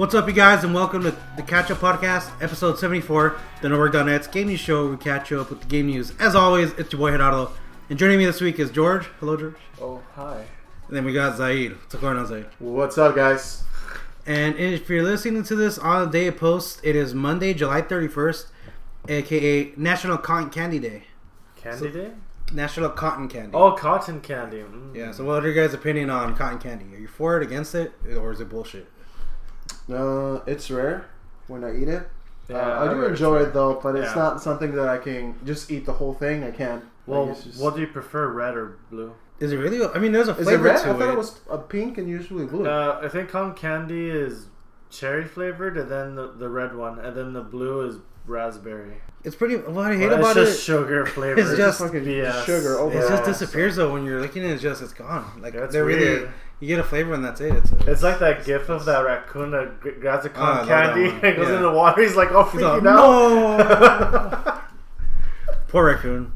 What's up, you guys, and welcome to the Catch Up Podcast, episode 74, the Network.net's gaming show where we catch you up with the game news. As always, it's your boy Hidalgo. And joining me this week is George. Hello, George. Oh, hi. And then we got Zaid. What's going on, Zaid? What's up, guys? And if you're listening to this on the day of post, it is Monday, July 31st, aka National Cotton Candy Day. Candy Day? National Cotton Candy. Oh, cotton candy. Mm. Yeah, so what are your guys' opinion on cotton candy? Are you for it, against it, or is it bullshit? Uh, it's rare when I eat it. Yeah, uh, I do enjoy it though, but it's Yeah. not something that I can just eat the whole thing. I can't. Well, Like, just- what do you prefer, red or blue? Is it really? I mean, there's a flavor. is it flavor red? I to thought it. it was a pink and usually blue. Uh, I think cotton candy is cherry flavored, and then the, the red one, and then the blue is raspberry. It's pretty. What I hate Well, about it's it, just sugar flavored. It's just fucking BS. sugar over. it just disappears though when you're licking it. It's just it's gone. Like That's they're really you get a flavor and that's it. It's, It's like that gif of that raccoon that gr- grabs a I love cotton candy one. and goes Yeah. in the water. He's like, oh, He's all, freaking out. no. Poor raccoon.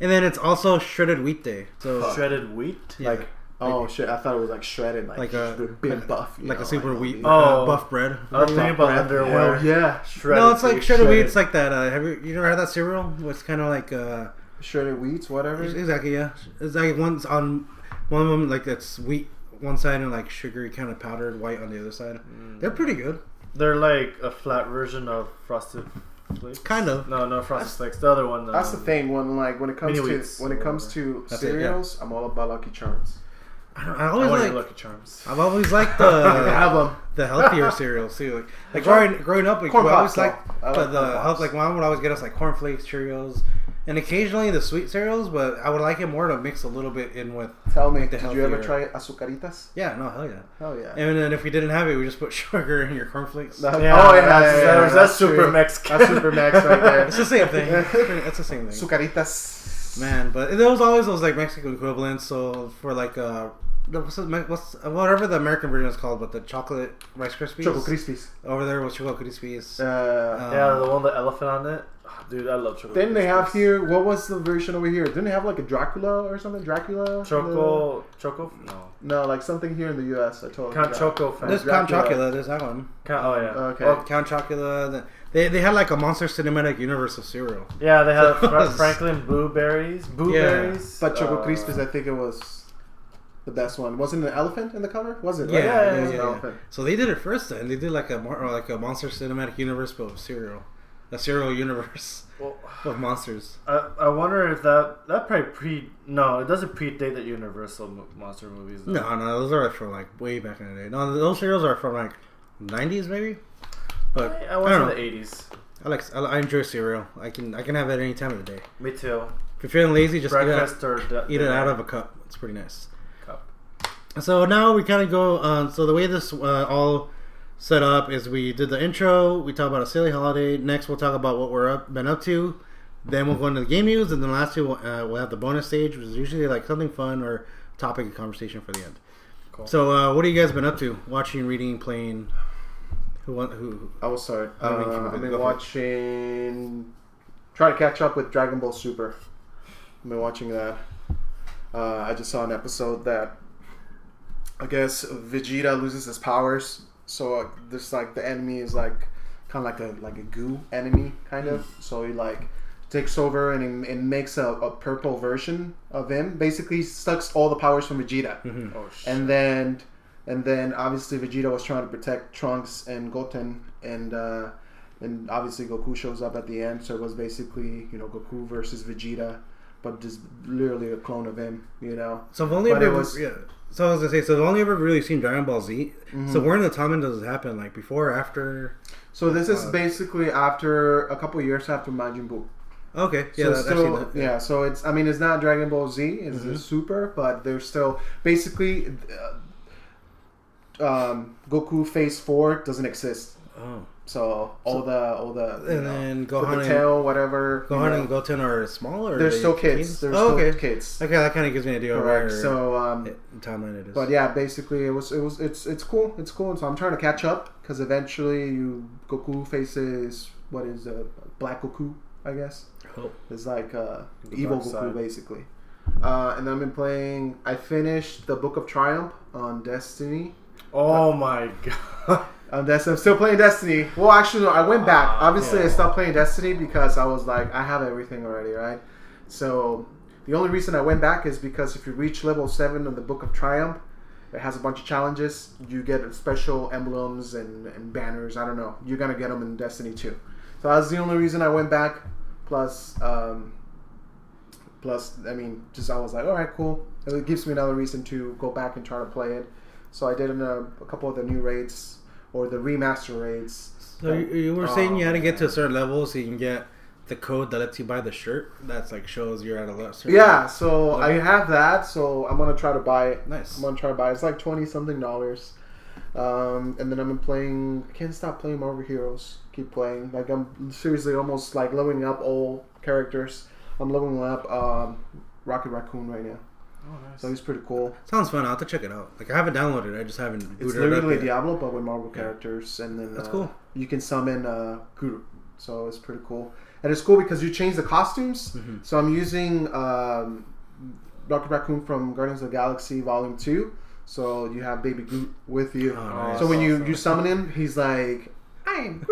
And then it's also shredded wheat day. So Shredded wheat. yeah, Like, oh shit! I thought it was like shredded, like, Like a- big buff, like know, a super like, wheat oh, uh, buff bread. I was thinking about bread. underwear. Hell yeah, Shredded no, it's like wheat. shredded wheat. It's like that. Uh, have you you never had that cereal? It's kind of like uh, shredded wheats, whatever. exactly yeah. It's like one's on one of them like it's wheat one side and like sugary kind of powdered white on the other side. Mm. They're pretty good. They're like a flat version of frosted flakes. Kind of. No, no frosted flakes. The other one. That's the um, thing. When like when it comes to when it comes to That's it, yeah. cereals, I'm all about Lucky Charms. I, I I always want like. Lucky Charms. I've always liked the have them. the healthier cereals too. Like, like growing growing up, like, Corn we always Pops, like though. I the, like the Corn health. Like mom would always get us like cornflakes, Cheerios, and occasionally the sweet cereals. But I would like it more to mix a little bit in with. Tell me, Like the did you ever healthier- try azucaritas? Yeah, no, hell yeah. Hell yeah. And then if we didn't have it, we just put sugar in your cornflakes. That- Yeah, oh yeah, that's, yeah, yeah, that's, that's super true. Mexican. That's super Mex right there. It's the same thing. It's the same thing. Azucaritas. Man, but there was always those like Mexican equivalents. So for like uh, what's, what's whatever the American version is called, but the chocolate Rice Krispies Choco Crispies. over there was Choco Crispies. Uh, Um, yeah, the one with the elephant on it. Dude, I love chocolate. didn't they have here? What was the version over here? Didn't they have like a Dracula or something? Dracula. Choco, choco? No. No, like something here in the U.S. I told Count. Choco fan. There's Count Dracula. Chocula. There's that one. Count, oh yeah. Okay. Well, Count Chocula. the- They, they had like a monster cinematic universe of cereal. yeah, they had So- Fra- Franklin Blueberries. Blueberries. But Choco uh, Crispies, I think it was the best one. Wasn't it an elephant in the cover? Was it? Yeah, right? yeah, it yeah, was an yeah. elephant. So they did it first. Then they did like a mar- like a monster cinematic universe, but with cereal, a cereal universe Well, of monsters. I, I wonder if that that probably pre no it doesn't predate the Universal mo- monster movies. Though. No, no, those are from like way back in the day. No, those cereals are from like '90s maybe. But I, I I was don't in the eighties. I like I, I enjoy cereal. I can I can have it any time of the day. Me too. If you're feeling lazy, just eat it, or eat it out of a cup. It's pretty nice. cup. So now we kind of go. Uh, so the way this uh, all set up is we did the intro. We talk about a silly holiday. Next, we'll talk about what we're up, been up to. Then we'll go into the game news, and then last two uh, we'll have the bonus stage, which is usually like something fun or topic of conversation for the end. Cool. So, uh, what have you guys been up to? Watching, reading, playing? Who want who? who I will start. Uh, I've been watching. Try to catch up with Dragon Ball Super. I've been watching that. Uh, I just saw an episode that I guess Vegeta loses his powers. So uh, this like the enemy is like kind of like a like a goo enemy kind of. So he like takes over and it, it makes a, a purple version of him. Basically, sucks all the powers from Vegeta Mhm. Oh shit. and then and then obviously Vegeta was trying to protect Trunks and Goten and uh, and obviously Goku shows up at the end so it was basically you know Goku versus Vegeta but just literally a clone of him you know So I've only But ever was- yeah. So I was gonna say, so I've only ever really seen Dragon Ball Z. Mm-hmm. So where in the timeline does it happen? Like before, or after? so this is Uh, basically after a couple years after Majin Buu Okay, yeah, so that, still, that. yeah. So it's I mean it's not Dragon Ball Z, it's Mhm. a Super, but they're still basically uh, um, Goku Phase Four doesn't exist. Oh, So all the all the you and know, then Gohan the and tail, whatever. you Gohan know, and Goten are small, or are they're still kids. They're oh, still okay. kids. Okay, that kind of gives me an idea Correct. So, um, it- timeline it is. but yeah, basically it was it was it's it's cool. It's cool. So I'm trying to catch up because eventually you Goku faces what is uh, Black Goku, I guess. Oh. It's like uh, evil Goku side. basically. Uh, and I've been playing. I finished the Book of Triumph on Destiny. Oh my god. Um, that's I'm still playing Destiny. Well, actually, no, I went back. Ah, Obviously, I yeah. stopped playing Destiny because I was like, I have everything already, right? So the only reason I went back is because if you reach level seven of the Book of Triumph, it has a bunch of challenges. You get special emblems and, and banners. I don't know. You're gonna get them in Destiny too. So that's the only reason I went back. Plus, um, plus, I mean, just I was like, all right, cool. It gives me another reason to go back and try to play it. So I did in a, a couple of the new raids or the remaster raids. So you, you were saying Oh, you had to get to a certain level so you can get the code that lets you buy the shirt. That's like shows you're at a le- certain Yeah, so level. I have that. So I'm gonna try to buy it. Nice. I'm gonna try to buy. it. It's like twenty something dollars. Um, and then I'm playing. I can't stop playing Marvel Heroes. Keep playing. Like I'm seriously almost like leveling up all characters. I'm leveling up um, Rocket Raccoon right now. Oh, nice. So he's pretty cool. Sounds fun. I'll have to check it out. Like I haven't downloaded it. I just haven't It's booted it up literally yet. Diablo, but with Marvel Yeah. characters, and then That's uh, cool. You can summon uh, Groot, so it's pretty cool. And it's cool because you change the costumes. Mhm. So I'm using um, Rocket Raccoon from Guardians of the Galaxy Volume Two. So you have Baby Groot with you. Oh, Oh, nice. so when you awesome. you summon him, he's like, "I am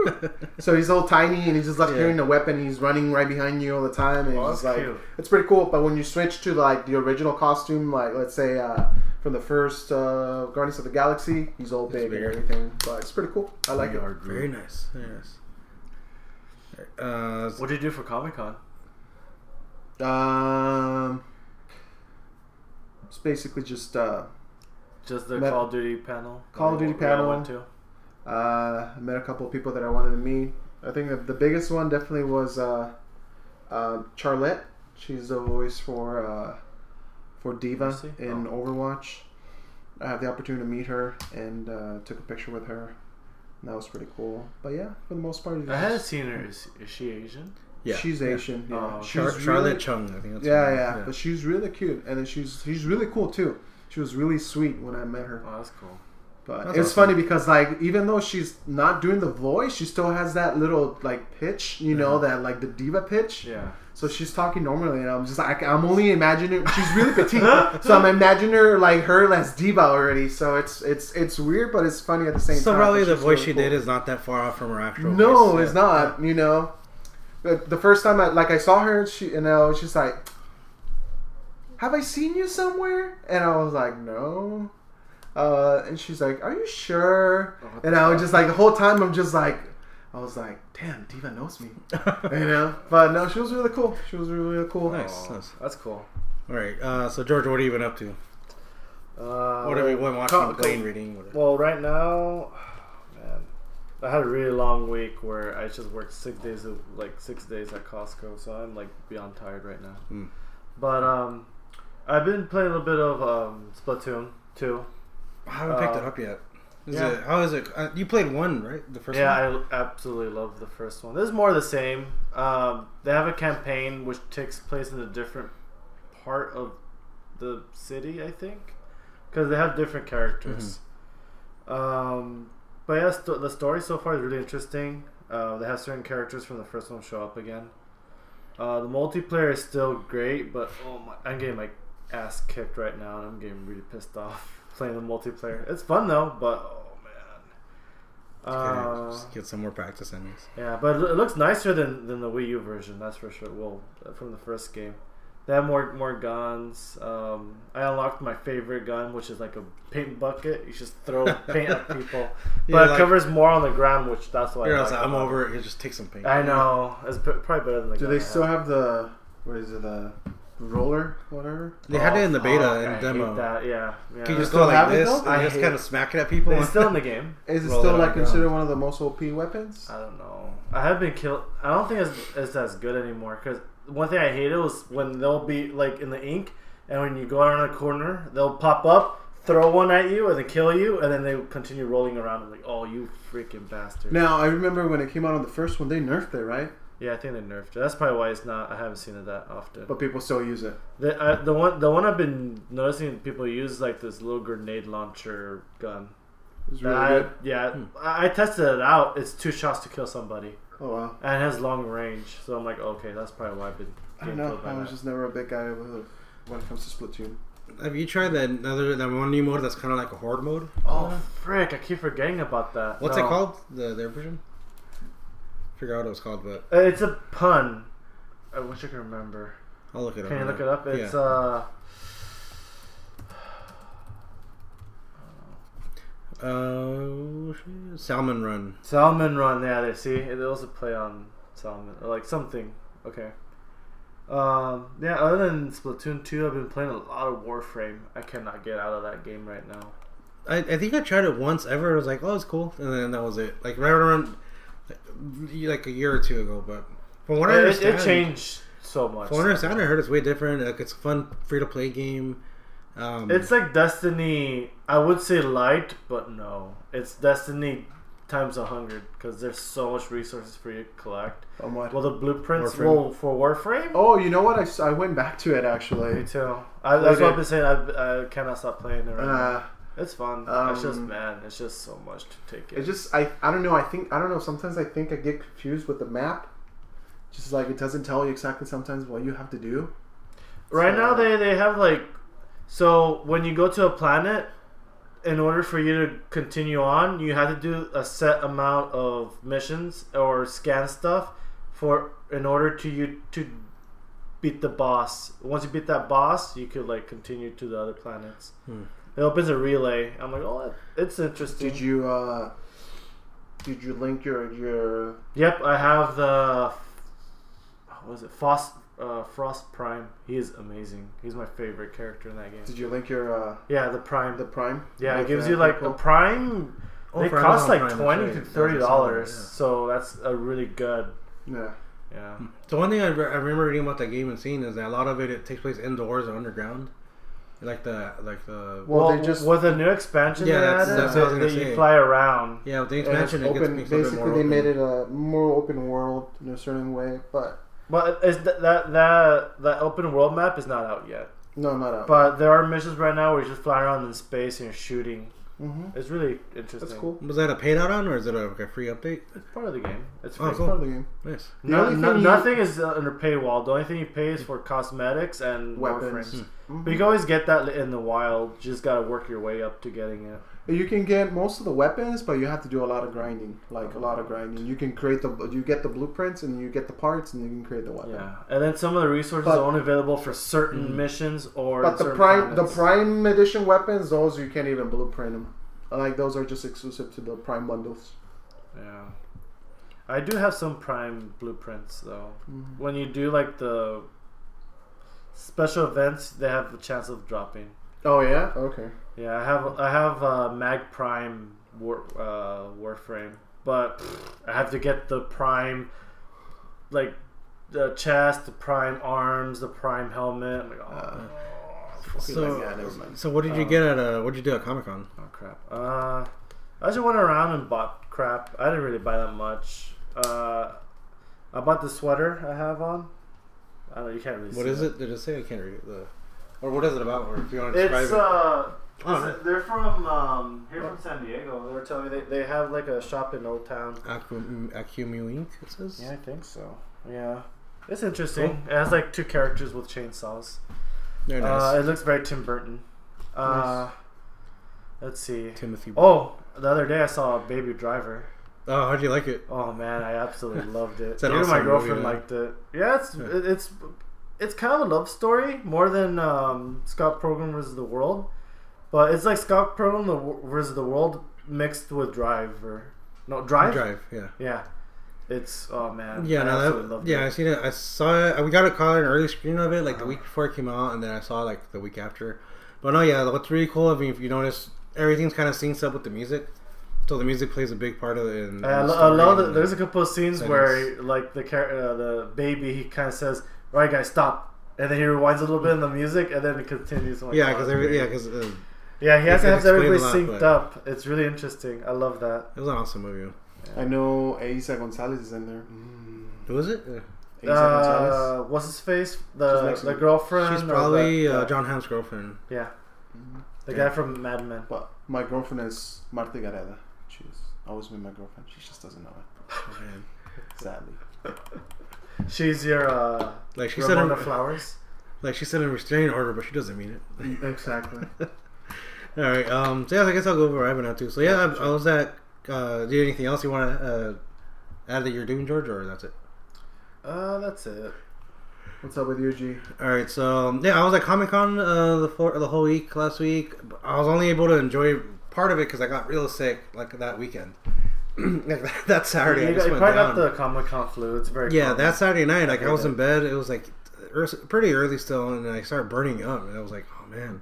so he's all tiny and he's just like Yeah. carrying the weapon. He's running right behind you all the time, and Oh, he's like, cute. it's pretty cool. But when you switch to like the original costume, like let's say uh, from the first uh, Guardians of the Galaxy, he's all It's big bigger. and everything. But it's pretty cool. I like We it. Very nice. Very nice. Uh, What did you do for Comic Con? Um, it's basically just uh, Just the Met- Call of Duty panel. Call of Duty Where I panel. Went to. Uh, I met a couple of people that I wanted to meet. I think that the biggest one definitely was uh, uh, Charlotte. She's the voice for uh, for D.Va in Oh. Overwatch. I had the opportunity to meet her and uh, took a picture with her. And that was pretty cool. But yeah, for the most part, I hadn't seen her. Is, is she Asian? yeah. she's yeah. Asian. Yeah, Oh, she's Char- really- Charlotte Chung. I think that's Yeah, her yeah, but she's really cute, and then she's she's really cool too. She was really sweet when I met her. Oh, that's cool. But That's it's awesome. funny because like even though she's not doing the voice, she still has that little like pitch, you know, that like the D.Va pitch. Yeah. So she's talking normally, and I'm just like I'm only imagining she's really petite, so I'm imagining her like her as D.Va already. So it's it's it's weird, but it's funny at the same So time. So probably the voice really she cool. did is not that far off from her actual. No, voice. it's Yeah. not. You know, the, the first time I like I saw her, she you know she's like, "Have I seen you somewhere?" And I was like, "No." Uh, and she's like, "Are you sure?" Oh, And I was just like the whole time I'm just like, I was like, "Damn, D.Va knows me," you know. But no, she was really cool. She was really really cool. Nice. Oh, that's cool. All right. Uh, so George, what have you been up to? Uh, What have you been watching, co- playing, co- reading? Whatever. Well, right now, man, I had a really long week where I just worked six days, of, like six days at Costco, so I'm like beyond tired right now. Hmm. But um, I've been playing a little bit of um, Splatoon 2. I haven't picked uh, it up yet. Is yeah. it? How is it? Uh, you played one, right? The first yeah, one. I absolutely love the first one. This is more of the same. Um, they have a campaign which takes place in a different part of the city, I think, because they have different characters. Um, but yeah, sto- the story so far is really interesting. Uh, they have certain characters from the first one show up again. Uh, the multiplayer is still great, but oh my, I'm getting my ass kicked right now, and I'm getting really pissed off playing the multiplayer. It's fun though, but oh man. Okay, Uh, just get some more practice in this. yeah, but it looks nicer than, than the Wii U version. That's for sure. Well, uh, from the first game, they have more more guns. Um, I unlocked my favorite gun, which is like a paint bucket. You just throw paint at people, Yeah, but it like- cause more on the ground, which that's why You're I also, like I'm over it. You just take some paint. I know it's p- probably better than the. Do gun they I still have? have the what is it the roller whatever? They had it in the Oh, beta fuck, and I hate demo. that. Yeah, yeah. Can you just still go like have it, this though? and I just hate- kind of smack it at people? It's still in the game. Is it Roll still on like the considered one of the most OP weapons? I don't know. I have been killed. I don't think it's, it's as good anymore. Because one thing I hated was when they'll be like in the ink, and when you go around a corner, they'll pop up, throw one at you, and then kill you, and then they continue rolling around. I'm like, oh, you freaking bastard. Now I remember when it came out on the first one, they nerfed it, right? Yeah, I think they nerfed it. That's probably why it's not. I haven't seen it that often. But people still use it. The, uh, the one the one I've been noticing people use is like this little grenade launcher gun. It's really That- good. yeah, Hmm. I, I tested it out. It's two shots to kill somebody, Oh wow. and it has long range. So I'm like, okay, that's probably why I've been. I don't know. killed by I was that. just never a big guy with when it comes to Splatoon. Have you tried that another that one new mode that's kind of like a horde mode? Oh frick! I keep forgetting about that. What's No. it called? The their version. Figure out what it was called, but Uh, It's a pun. I wish I could remember. I'll look it up. Can you look it up? It's Yeah. uh. Uh, Salmon Run. Salmon Run, yeah, they see it was a play on Salmon or like something. Okay. Um, yeah, other than Splatoon 2, I've been playing a lot of Warframe. I cannot get out of that game right now. I, I think I tried it once ever. I was like, oh, it's cool, and then that was it. Like right around like a year or two ago. But from what I It, it, understand, it changed so much. From what I understand, I heard it's way different. Like it's a fun, free to play game. Um, It's like Destiny. I would say light, but no, it's Destiny times a hundred because there's so much resources for you to collect. On what? Well, the blueprints Warframe. well, for Warframe. Oh, you know what? I, I went back to it actually. Me too. I, that's Played what it. I've been saying. I, I cannot stop playing it right now. Uh, It's fun. it's just um, man, it's just so much to take in. it just I I don't know. I think I don't know. Sometimes I think I get confused with the map. Just like it doesn't tell you exactly sometimes what you have to do. right so- now they they have like so when you go to a planet, in order for you to continue on, you have to do a set amount of missions or scan stuff for in order to you to beat the boss. Once you beat that boss, you could like continue to the other planets. Hmm. It opens a relay. I'm like, oh, it's interesting. Did you uh did you link your your Yep, I have the what was it Frost uh, Frost Prime. He is amazing. He's my favorite character in that game. did you link your uh Yeah, the Prime. the prime? yeah, it gives you like people? a Prime. Oh, they for cost like Prime, twenty right. to thirty dollars, yeah. so that's a really good. yeah. Yeah, So one thing I, re- I remember reading about that game and seeing is that a lot of it, it takes place indoors or underground, like the like the Well, well, they just- with the new expansion Yeah, they that's- added, that's what I was that, gonna that you fly around. yeah with the expansion. It gets open. makes it a bit Basically, more they open. made it a more open world in a certain way, but But is that that that that open world map is not out yet. no, not out. But there are missions right now where you just fly around in space and you're shooting. hmm It's really interesting. That's cool. Was that a paid out on or is it a, like a free update? It's part of the game. It's Oh, free. It's cool. part of the game. Nice. The No, no- thing you- nothing is uh, under paywall. The only thing you pay is for cosmetics and Weapons. Warframes. Mhm. But you can always get that in the wild. You just gotta work your way up to getting it. You can get most of the weapons, but you have to do a lot of grinding. Like a lot of grinding. You can create the you get the blueprints and you get the parts and you can create the weapon. Yeah, and then some of the resources But- are only available for certain Mhm. missions or But the prime the prime edition weapons, those you can't even blueprint them. Like those are just exclusive to the prime bundles. Yeah, I do have some prime blueprints though. Mhm. When you do like the special events, they have the chance of dropping. Oh yeah. Okay. Yeah, I have I have uh, Mag Prime war, uh, Warframe, but pfft, I have to get the Prime, like the chest, the Prime arms, the Prime helmet. I'm like, oh, Uh, So, yeah, never mind. so what did you Um, get at uh what did you do at Comic Con? oh crap. Uh, I just went around and bought crap. I didn't really buy that much. Uh, I bought the sweater I have on. I don't know. You can't really. What is it? Did it say? I can't read it. The, or what is it about? Or if you want to describe It's it. uh, Oh, it's- nice. they're from um, here from San Diego. They were telling me they, they have like a shop in Old Town. Acum- Accumulink, it says. Yeah, I think so. Yeah, it's interesting. It has like two characters with chainsaws. They're nice. Uh, it looks very Tim Burton. Uh, let's see. Timothy. Oh, the other day I saw a Baby Driver. Oh, how'd you like it? Oh man, I absolutely loved it. An Even my girlfriend movie, liked it. Yeah, it's Yeah. it's it's kind of a love story more than um, Scott Pilgrim versus the World, but it's like Scott Pilgrim versus the World mixed with Drive or no Drive. Drive. Yeah. Yeah, it's oh man. Yeah, I no, absolutely that, yeah, I seen it. I saw it. We got a call an early screen of it, like the Uh-huh. week before it came out, and then I saw like the week after. But no, yeah, what's really cool. I mean, if you notice, everything's kind of syncs up with the music, so the music plays a big part of it. In, in I, the lo- I love that. There's a couple of scenes settings. where like the char- uh, the baby he kind of says, "All right, guys, stop," and then he rewinds a little bit in the music, and then it continues. Like, yeah, "Oh, because that's yeah, because uh, Yeah, he has to have explains everybody lot, synced but- up. It's really interesting. I love that. it was an awesome movie. I know Eiza Gonzalez is in there. Mm. Who it? Yeah. Uh, what's his face? The the girlfriend. She's probably the- uh, Jon Hamm's girlfriend. Yeah, the Yeah. guy from Mad Men. But my girlfriend is Marta Gareda. She's always been my girlfriend. She just doesn't know it, Oh, man. sadly. She's your uh, Like she said, Ramona her, Flowers. Like she said in a restraining order, but she doesn't mean it. Exactly. All right. Um. So yeah, I guess I'll go over what I've been up to. So yeah, I, I was at. Uh, do you anything else you want to uh, add that you're doing, George, or that's it? Uh, that's it. What's up with you, G? All right. So um, yeah, I was at Comic Con uh, the for, the whole week last week. I was only able to enjoy part of it because I got real sick like that weekend. like that Saturday, I you, just you went probably down. got the Comic Con flu. It's very Yeah, common. that Saturday night, like I heard was in bed. It was like pretty early still, and I started burning up, and I was like, "Oh man!"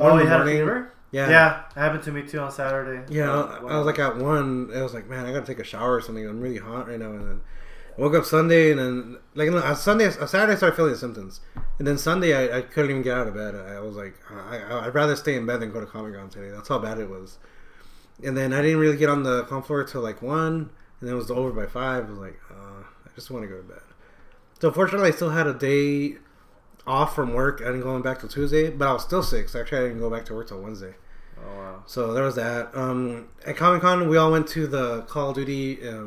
Oh, One in you had a fever? Yeah, Yeah, it happened to me too on Saturday. Yeah, Uh, I was like at one. I was like, "Man, I gotta take a shower or something. I'm really hot right now." And then I woke up Sunday, and then like on Sunday, on Saturday, I started feeling the symptoms, and then Sunday, I, I couldn't even get out of bed. I was like, I, I'd rather stay in bed than go to Comic Con today. That's how bad it was. And then I didn't really get on the con floor till like one, and then it was over by five. I was like, uh, I just want to go to bed. So fortunately, I still had a day off from work. and didn't back till Tuesday, but I was still sick. So actually, I didn't go back to work till Wednesday. oh wow. So there was that. Um, at Comic Con, we all went to the Call of Duty uh,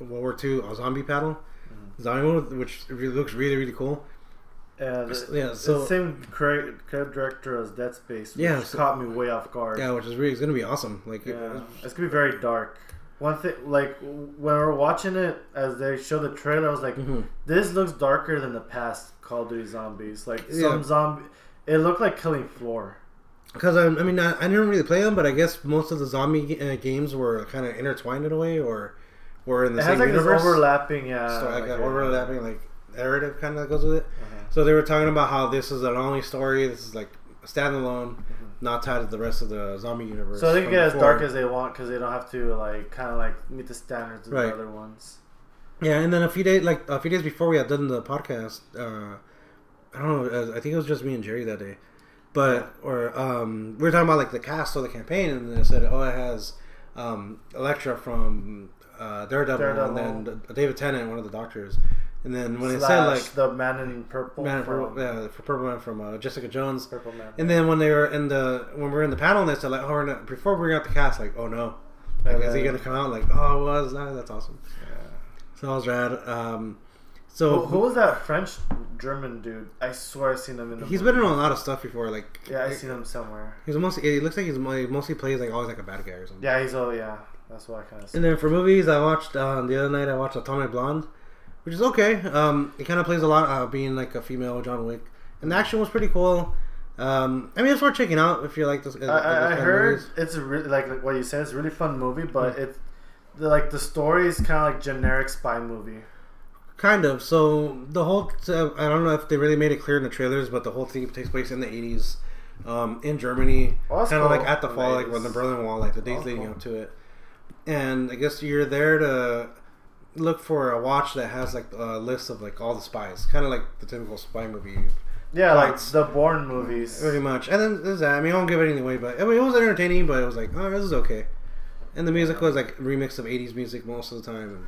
World War II uh, zombie battle, zombie mode, which really looks really really cool. And Yeah, yeah, so- the same creative director as Dead Space, which Yeah, so- caught me way off guard. Yeah, which is really it's gonna be awesome. Like, Yeah, it's gonna be very dark. One thing, like when we're watching it as they show the trailer, I was like, Mhm. "This looks darker than the past Call of Duty zombies." Like Yeah. some zombie, it looked like Killing Floor. because I, I mean, I, I didn't really play them, but I guess most of the zombie uh, games were kind of intertwined in a way, or were in the It same has like universe. this overlapping, yeah, so like, like a- overlapping like narrative kind of goes with it. Uh-huh. So they were talking about how this is an only story. This is like a standalone, not tied to the rest of the zombie universe. Mm-hmm. So they can get as dark as they want because they don't have to like kind of like meet the standards of Right. the other ones. Yeah, and then a few days, like a few days before we had done the podcast, uh, I don't know. uh, I think it was just me and Jerry that day, but or um, we were talking about like the cast of the campaign, and they said, oh, it has um, Elektra from uh, Daredevil, Daredevil. and then David Tennant, one of the doctors, and then when it said like the Man in Purple, Man from for, yeah, for Purple Man from uh, Jessica Jones, Purple Man. and then when they were in the when we were in the panel, they said like, oh, we're not, before we bring out the cast, like, oh no. Like, is he gonna come out? Like, oh, it was. Nah, that's awesome. Yeah. So that was rad. Um, so Who, who was that French German dude? I swear I seen him in the. He's movie. been in a lot of stuff before. Like Yeah, I like, seen him somewhere. He's mostly. He looks like he's he mostly plays like always like a bad guy or something. Yeah, he's oh yeah. That's what I kind of. And then for movies, I watched uh, the other night. I watched Atomic Blonde, which is okay. Um, it kind of plays a lot uh, being like a female John Wick, and the action was pretty cool. Um, I mean, it's worth checking out if you like this. uh, I, I, I heard it's a really like, like what you said. It's a really fun movie, but it the, like the story is kind of like generic spy movie. Kind of. So the whole I don't know if they really made it clear in the trailers, but the whole thing takes place in the eighties, um, in Germany, Oh, kind of cool. like at the fall, like when the Berlin Wall, like the days Oh, leading cool. up to it. And I guess you're there to look for a watch that has like a list of like all the spies, kind of like the typical spy movie, Yeah, like the Bourne movies. pretty much. And then there's that. I mean, I won't give it anything away, but I mean, it was entertaining, but it was like, oh, this is okay. And the music was like remix of '80s music most of the time. And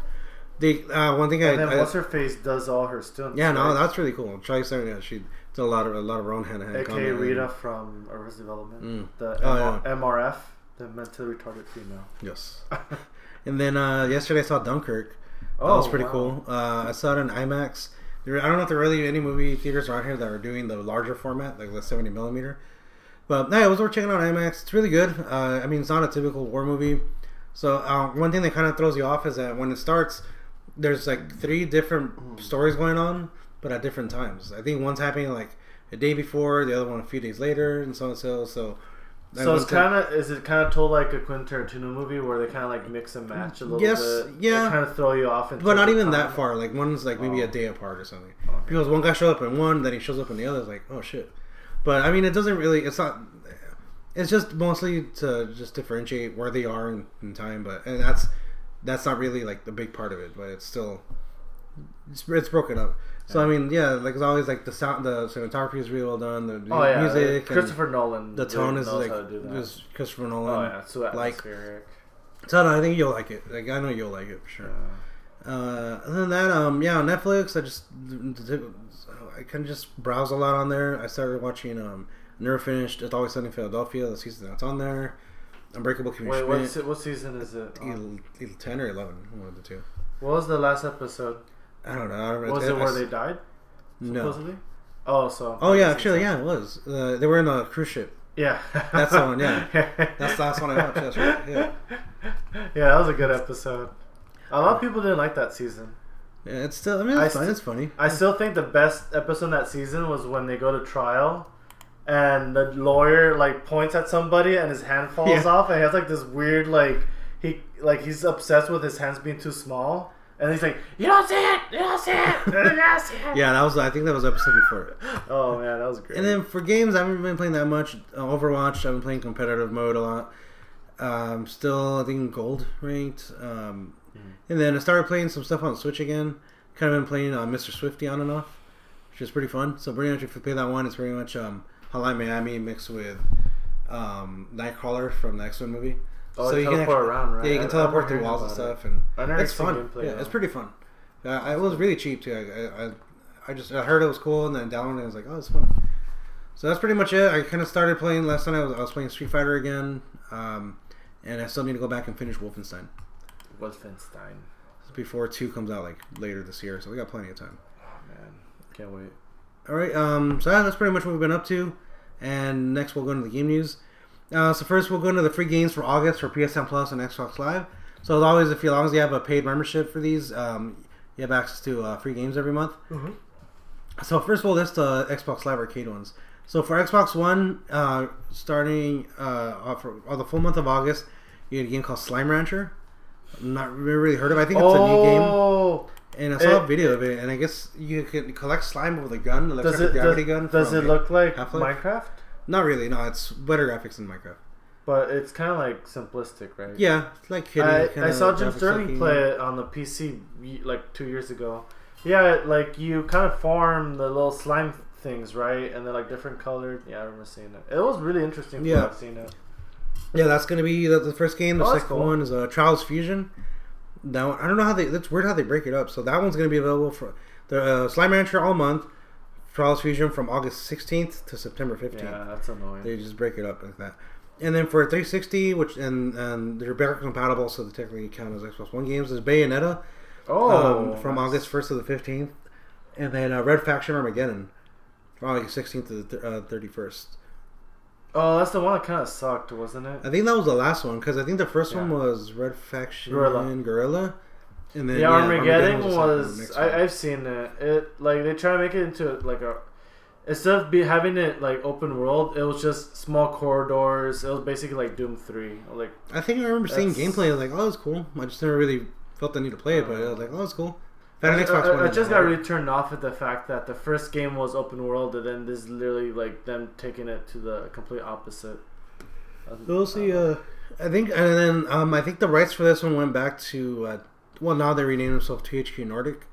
they uh, one thing I, And then I what's her face does all her stunts. Yeah, no, right? that's really cool. Try starting that. She did a lot of a lot of her own hand to hand. AKA Rita from Arrested Development, Mm. the Oh, M- MRF, the mentally retarded female. Yes. and then uh, yesterday I saw Dunkirk. Oh, that was pretty wow. cool. Uh, I saw it in IMAX. There, I don't know if there are really any movie theaters around here that are doing the larger format, like the 70 millimeter. But no, it was worth checking out IMAX. It's really good. Uh, I mean, it's not a typical war movie. So uh, one thing that kind of throws you off is that when it starts, there's like three different stories going on, but at different times. I think one's happening like a day before, the other one a few days later, and so on and so. So, So it's kind of is it kind of told like a Quentin Tarantino movie where they kind of like mix and match a little Yes, bit. yeah. kind of throw you off. But not even time. that far. Like one's like maybe Oh. a day apart or something. Oh, okay. Because one guy shows up in one, then he shows up in the other. It's like, oh shit. But I mean, it doesn't really. It's not. It's just mostly to just differentiate where they are in, in time. But and that's that's not really like the big part of it. But it's still it's, it's broken up. So I mean, yeah, like it's always like the sound, the cinematography is really well done. The Oh yeah, music, Christopher Nolan. the tone is like do Christopher Nolan. oh yeah, it's so like- atmospheric. So I, I think you'll like it. Like I know you'll like it for sure. Yeah. Uh, other than that, um, yeah, on Netflix, I just I kind of just browse a lot on there. I started watching um, never finished. It's always sunny in Philadelphia. The season that's on there. Unbreakable Kimmy Wait, what, Schmidt. se- what season is it? on? Ten or eleven, one of the two. What was the last episode? I don't know. I don't. Was I- it where s- they died? No, Supposedly. Oh, so. Oh yeah, actually, yeah, it was. Uh, they were in a cruise ship. Yeah. That's the one, yeah. That's the last one I watched. That's right. Yeah. Yeah, that was a good episode. A lot of people didn't like that season. Yeah, it's still. I mean, it's I st- it's funny. I still think the best episode in that season was when they go to trial and the lawyer like points at somebody and his hand falls Yeah. off and he has like this weird like he like he's obsessed with his hands being too small and he's like you don't see it you don't see it you don't see it Yeah, that was. I think that was episode before. oh man that was great And then for games, I haven't been playing that much. Uh, Overwatch, I've been playing competitive mode a lot. Um, still, I think gold ranked. Um, And then I started playing some stuff on Switch again. Kind of been playing uh, Mr. Shifty on and off, which is pretty fun. So pretty much, if you play that one, it's pretty much um, Hotline Miami mixed with um, Nightcrawler from the X Men movie. Oh they teleport actually- around right Yeah, you can I teleport through walls and about it. stuff, and it's fun. gameplay, yeah, though. it's pretty fun. Uh, it was really cheap too. I, I, I just I heard it was cool, and then downloaded it. and I was like, oh, it's fun. So that's pretty much it. I kind of started playing last night. I was, I was playing Street Fighter again, um, and I still need to go back and finish Wolfenstein Wolfenstein before two comes out like later this year. So we got plenty of time. oh man can't wait All right. Um, so yeah, that's pretty much what we've been up to. And next we'll go into the game news. Uh, so first we'll go into the free games for August for PSN Plus and Xbox Live. So as always, if you, as long as you have a paid membership for these, um, you have access to uh, free games every month. So first of all, list the Xbox Live Arcade ones. So for Xbox One, uh, starting uh, for uh, the full month of August, you get a game called Slime Rancher. I'm Not really heard of. it. I think it's a new game, oh and I saw a video of it. And I guess you can collect slime with a gun, does it gravity does, gun. does it look like Half-Life? Minecraft Not really. No, it's better graphics than Minecraft. but it's kind of like simplistic right Yeah, it's like hitting. I, I saw Jim Sterling play it on the PC like two years ago. Yeah, like you kind of form the little slime things, right? And they're like different colored. Yeah, I remember seeing it. It was really interesting. Yeah. Yeah, I've seen it. Yeah, that's gonna be the, the first game. The Oh, second cool. one is uh, Trials Fusion. That one, I don't know how they. That's weird how they break it up. So that one's gonna be available for the uh, Slime Rancher all month. Trials Fusion from August 16th to September 15th. Yeah, that's annoying. They just break it up like that. And then for 360, which and and they're backwards compatible, so they technically count as Xbox One games. Is Bayonetta oh, um, from nice. August 1st to the 15th, and then uh, Red Faction Armageddon from August 16th to the th- uh, 31st. Oh, that's the one that kind of sucked, wasn't it? I think that was the last one because I think the first one was Red Faction Guerrilla. Gorilla, and then yeah, Armageddon, the second was. I, I've seen it. It like they try to make it into like a instead of be having it like open world, it was just small corridors. It was basically like Doom Three. Like I think I remember seeing gameplay. I was like, "Oh, it's cool." I just never really felt the need to play it, but I was like, "Oh, it's cool." If I I, Xbox I- One, I I'd just got really turned off at the fact that the first game was open world, and then this is literally like them taking it to the complete opposite. We'll see. Uh, I think, and then um, I think the rights for this one went back to. Uh, well, now they renamed themselves THQ Nordic.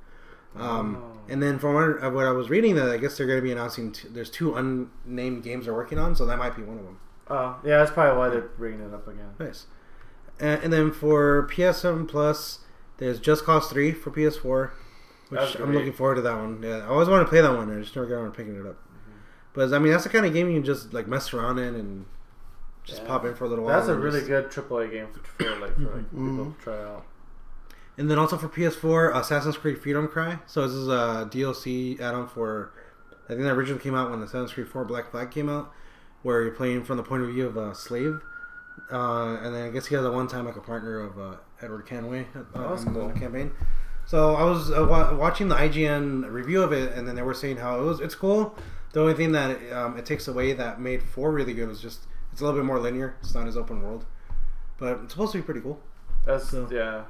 Um, Oh. And then from what, uh, I was reading, that I guess they're going to be announcing. T- there's two unnamed games they're working on, so that might be one of them. Oh, yeah, that's probably why they're bringing it up again. Nice. And, and then for PSN Plus, there's Just Cause 3 for PS4, which I'm looking forward to that one. Yeah, I always wanted to play that one. I just never got around to picking it up. Mm-hmm. But I mean, that's the kind of game you can just like mess around in and just Yeah. pop in for a little while. That's a really just- good AAA game for, for like for like people Mhm. to try out. And then also for PS4, Assassin's Creed Freedom Cry. So this is a DLC add-on for. I think that originally came out when Assassin's Creed 4 Black Flag came out, where you're playing from the point of view of a slave. Uh, and then I guess he has a one-time like a partner of uh, Edward Kenway uh, Oh, in cool. the campaign. So I was uh, wa- watching the IGN review of it, and then they were saying how it was it's cool. The only thing that um, it takes away that made four really good was just it's a little bit more linear. It's not as open world, but it's supposed to be pretty cool. That's So- yeah.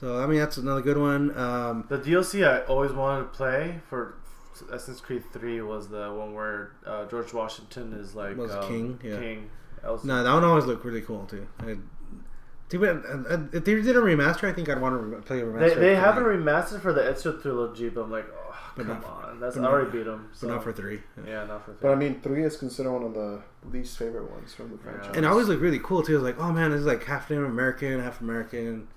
So I mean that's another good one. Um, The DLC I always wanted to play for Assassin's Creed Three was the one where uh, George Washington is like Was um, king, yeah. King. That was- No, that one always looked really cool too. I, too bad uh, uh, if they did a remaster. I think I'd want to play a remaster. They, they haven't three, remastered for the Ezio trilogy, but I'm like, oh, But come not- on, that's I not- already beat them. but So. not for three. Yeah. yeah, not for three. But I mean, three is considered one of the least favorite ones from the franchise. And it always looked really cool too. It was like, oh man, this is like half Native American, half American.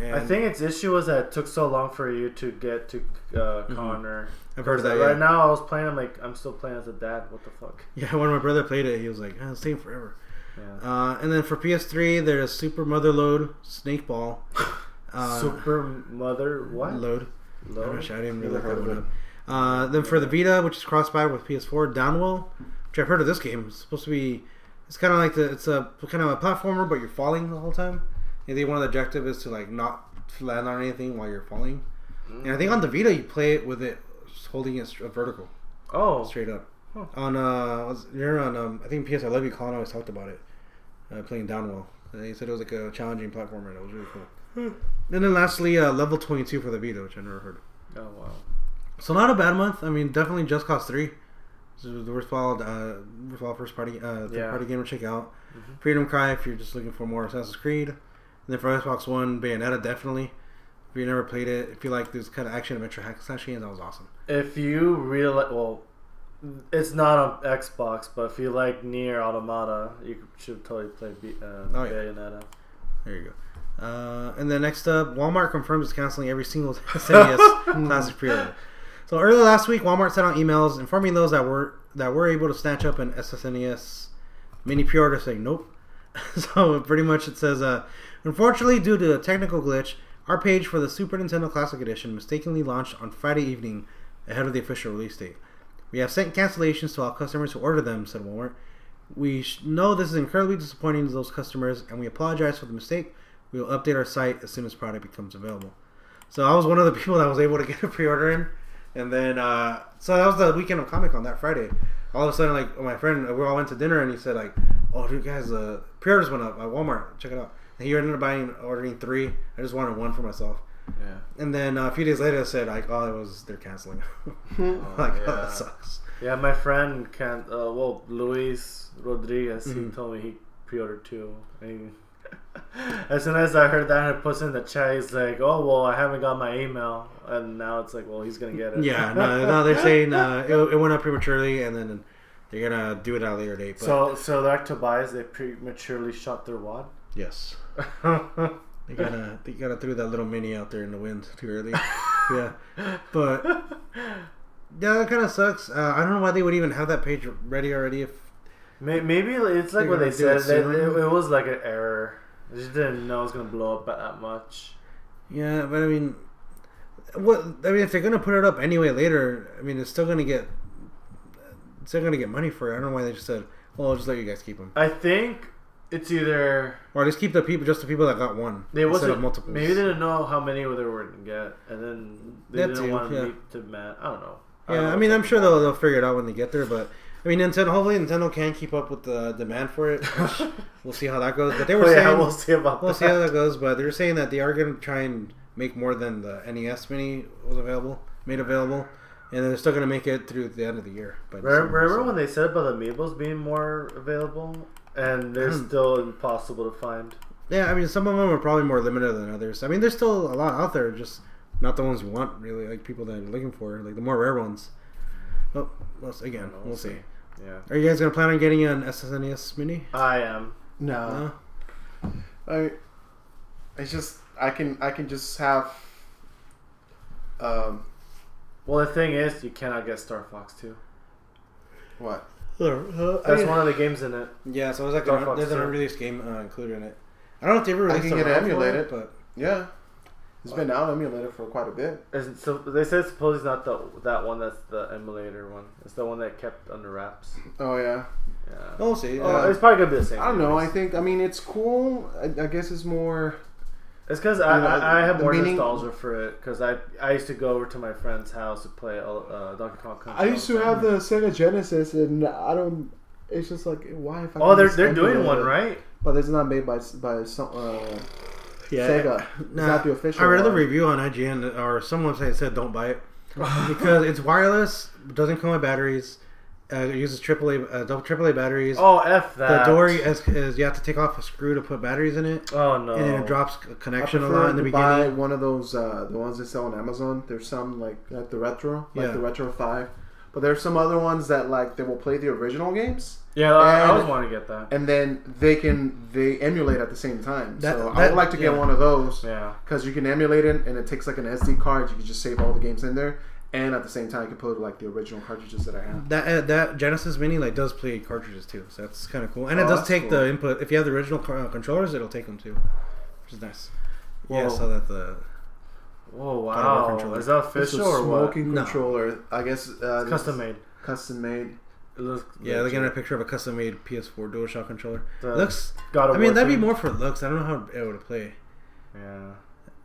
And I think its issue was that it took so long for you to get to uh, Mhm. Connor. I've heard of that. Right Yeah. now, I was playing. I'm like, I'm still playing as a dad. What the fuck? yeah, when my brother played it, he was like, oh, it's taking forever. Yeah. Uh, and then for PS3, there's Super Motherload Snake Ball. Uh, Super Mother what? Load. Load? I wish I didn't really heard look of it it. up. Uh, then for the Vita, which is cross-buy with PS4, Downwell, which I've heard of this game. It's supposed to be. It's kind of like the. It's a kind of a platformer, but you're falling the whole time. I think one of the objective is to like not land on anything while you're falling. And I think on the Vita, you play it with it holding it vertical, Oh, straight up. Huh. On uh, you're on um, I think PS I Love You. Colin always talked about it. Uh, playing Downwell. Uh, he said it was like a challenging platformer. and It was really cool. And then lastly, uh, level 22 for the Vita, which I never heard. oh wow. So not a bad month. I mean, definitely Just Cause Three. This is the worthwhile, uh, worthwhile first party, uh, third Yeah. party game to check out. Mhm. Freedom Cry if you're just looking for more Assassin's Creed. And then for Xbox One, Bayonetta definitely. If you never played it, if you like this kind of action adventure hack and slash games, that was awesome. If you really well, it's not on Xbox, but if you like NieR Automata, you should totally play B- uh, Oh, yeah. Bayonetta. There you go. Uh, and then next up, Walmart confirms it's canceling every single SNES Classic pre-order. So earlier last week, Walmart sent out emails informing those that were that were able to snatch up an SNES mini pre-order saying nope. so pretty much it says, uh, unfortunately, due to a technical glitch, our page for the Super Nintendo Classic Edition mistakenly launched on Friday evening ahead of the official release date. We have sent cancellations to all customers who order them, said Walmart. We know this is incredibly disappointing to those customers, and we apologize for the mistake. We will update our site as soon as product becomes available. So I was one of the people that was able to get a pre-order in, and then uh, so that was the weekend of Comic Con that Friday. All of a sudden, like my friend, we all went to dinner, and he said like, "Oh, dude, guys, uh, pre-orders went up at Walmart. Check it out." And he ended up buying, ordering three. I just wanted one for myself. Yeah. And then uh, a few days later, I said like, "Oh, it was they're canceling." Oh, like, oh, that sucks. Yeah, my friend can't. Uh, well, Luis Rodriguez, Mhm. he told me he pre-ordered two. And as soon as I heard that, I put in the chat. He's like, "Oh well, I haven't got my email," and now it's like, "Well, he's gonna get it." Yeah, no, no, they're saying uh, it, it went up prematurely, and then they're gonna do it at a later date. But So, so like Tobias, they prematurely shot their wad. yes, they gotta they gotta throw that little mini out there in the wind too early. yeah, but yeah, that kind of sucks. Uh, I don't know why they would even have that page ready already. If Maybe it's like what they said. It, it was like an error. They just didn't know it was gonna blow up that much. yeah, but I mean, what I mean, if they're gonna put it up anyway later, I mean, it's still gonna get still gonna get money for it. I don't know why they just said, "Well, I'll just let you guys keep them," I think it's either or just keep the people, just the people that got one they instead wasn't of multiple. maybe they didn't know how many they were gonna get, and then they That didn't too, want to yeah. meet to man. I don't know. don't Yeah, know I mean, I'm sure they'll, they'll figure it out when they get there, but I mean, Nintendo. Hopefully, Nintendo can keep up with the demand for it. which we'll see how that goes. But they were Oh, yeah, saying we'll see about we'll that. see how that goes. But they're saying that they are going to try and make more than the NES Mini was available, made available, and they're still going to make it through the end of the year. by Remember, remember so- when they said about the amiibos being more available, and they're Hmm. still impossible to find. Yeah, I mean, some of them are probably more limited than others. I mean, there's still a lot out there, just not the ones you want, really, like people that are looking for, like the more rare ones. Well, well again, We'll we'll see. Yeah, Are you guys going to plan on getting an SNES Mini? I am. No, No? I. It's just I can I can just have. Um, Well, the thing is, you cannot get Star Fox 2. what? That's one of the games in it. Yeah, so it's like Star a, Fox there's an too. unriced game uh, included in it. I don't know if they ever I released can a get ROM for emulated. it, but Yeah, it's been out emulated for quite a bit. Isn't- So they said suppose it's not the that one that's the emulator one. It's the one that kept under wraps. Oh yeah. Yeah. we'll see. Oh, Uh, it's probably gonna be the same. I don't know. I anyways. think I mean it's cool. I, I guess it's more. It's because I, know, I, I have more meaning- nostalgia for it because I I used to go over to my friend's house to play uh, Donkey Kong Country. I used to have the Sega Genesis, and I don't. It's just like why? If I Oh, they're they're doing emulate one it? right. But it's not made by by some uh, yeah, Sega. It's Nah, not the official. I read the review on IGN, or some website said don't buy it because it's wireless, doesn't come with batteries, uh, it uses AAA uh, double AAA batteries. Oh f that. the that. door is, is you have to take off a screw to put batteries in it, Oh no. and then it drops I connection a lot in the to buy one of those uh, the ones they sell on Amazon. There's some like like the retro, like Yeah. the retro five. But there's some other ones that like they will play the original games, Yeah, I, I always want to get that. and then they can they emulate at the same time. That- so I would like to get yeah. one of those Yeah. because you can emulate it, and it takes like an SD card. You can just save all the games in there, and at the same time you can put like the original cartridges that I have. That uh, that Genesis Mini like does play cartridges too, so that's kind of cool. And Oh, it does take cool. the input. If you have the original co- uh, controllers, it'll take them too, which is nice. yeah, so that the Oh God of War wow! controller. Is that It's a official or what? smoking No. controller. I guess uh, It's custom made. Custom made. It looks Yeah, they're getting a picture of a custom made PS4 DualShock controller. The looks. God of I mean, War that'd be more for looks. I don't know how it would play. Yeah.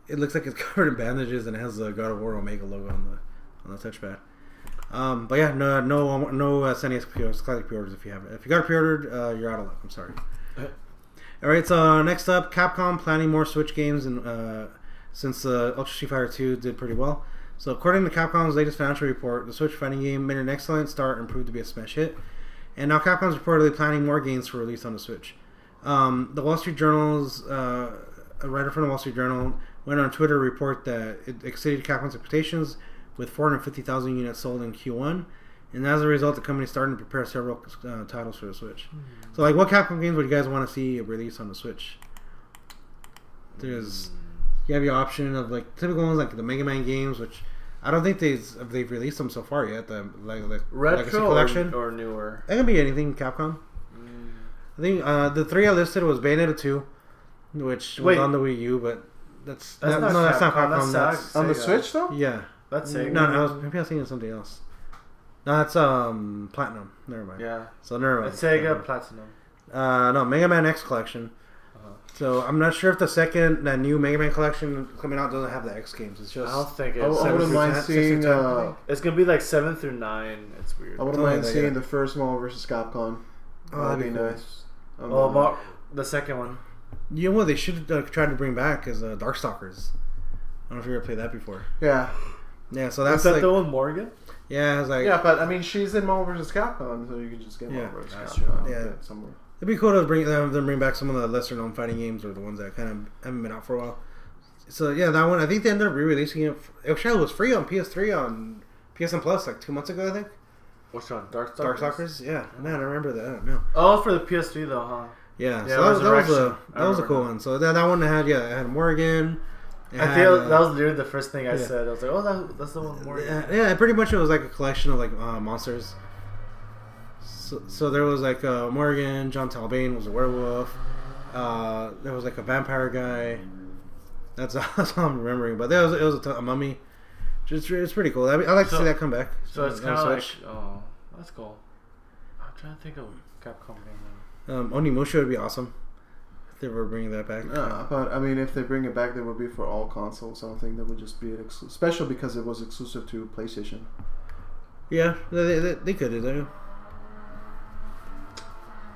It looks like it's covered in bandages and it has the God of War Omega logo on the on the touchpad. Um, but yeah, no, no, no uh, SNES pre-orders, classic pre-orders if you have it. If you got it pre-ordered, uh, you're out of luck. I'm sorry. All right, so next up, Capcom planning more Switch games, and uh, since uh, Ultra Street Fighter 2 did pretty well. So according to Capcom's latest financial report, the Switch fighting game made an excellent start and proved to be a smash hit. And now Capcom's reportedly planning more games for release on the Switch. Um, the Wall Street Journal's uh, a writer from the Wall Street Journal went on Twitter to report that it exceeded Capcom's expectations with 450,000 units sold in Q1. And as a result, the company is starting to prepare several uh, titles for the Switch. So, like, what Capcom games would you guys want to see released on the Switch? There's you have your option of like typical ones like the Mega Man games, which I don't think they've they've released them so far yet. The like, like Legacy retro collection. or, or newer. It can be anything Capcom. Mm. I think uh, the three I listed was Bayonetta two, which Wait. was on the Wii U, but that's, That's that- not no, that's not Capcom, Capcom. that's That's, On the Switch though? yeah, That's Sega. no, no, I was, maybe I was thinking of something else. No, that's um Platinum. Never mind. Yeah. So never mind. It's Sega Platinum. Uh, no, Mega Man X collection. Uh-huh. So I'm not sure if the second, that new Mega Man collection coming out doesn't have the X games. It's just I just don't think I, it's. I seven wouldn't mind 10, seeing. 10, Uh, think. It's gonna be like seven through nine. It's weird. I wouldn't mind seeing that. the first Marvel vs. Capcom. Oh, that'd be cool. nice. Um, Oh, Mar- the second one. you know what they should uh, try to bring back is uh, Darkstalkers. I don't know if you ever played that before. yeah, Yeah, so Is that's that like the one Morgan? yeah, it's like yeah, but I mean, she's in Marvel vs. Capcom, so you can just get Yeah, Marvel vs. that's Capcom. true. Yeah. somewhere. it'd be cool to bring them, them bring back some of the lesser known fighting games or the ones that kind of haven't been out for a while. So yeah, that one I think they ended up re-releasing it. It actually was free on PS3 on PSN Plus like two months ago. I think What's one? Dark Darkstalkers. Yeah, man, I remember that. Yeah. Oh, for the PS3 though, huh? Yeah, Yeah, so that, that was a Resurrection. that was a cool that. one. So that, that one had yeah, it had Morgan. It I feel that was literally the first thing I yeah. said. I was like, oh, that, that's the one Morgan. yeah, yeah, pretty much it was like a collection of like uh, monsters. So, so there was like uh, Morgan, Jon Talbain was a werewolf. Uh, there was like a vampire guy. That's, that's all I'm remembering. But there was it was a, t- a mummy. Just it's pretty cool. I, mean, I like to see that come back. So it's kind of like, oh, that's cool. I'm trying to think of Capcom game. now. um, Onimusha would be awesome they were bringing that back. Uh, but I mean, if they bring it back, they would be for all consoles. I don't think that would just be an exclusive, special because it was exclusive to PlayStation. yeah, they, they, they could do that.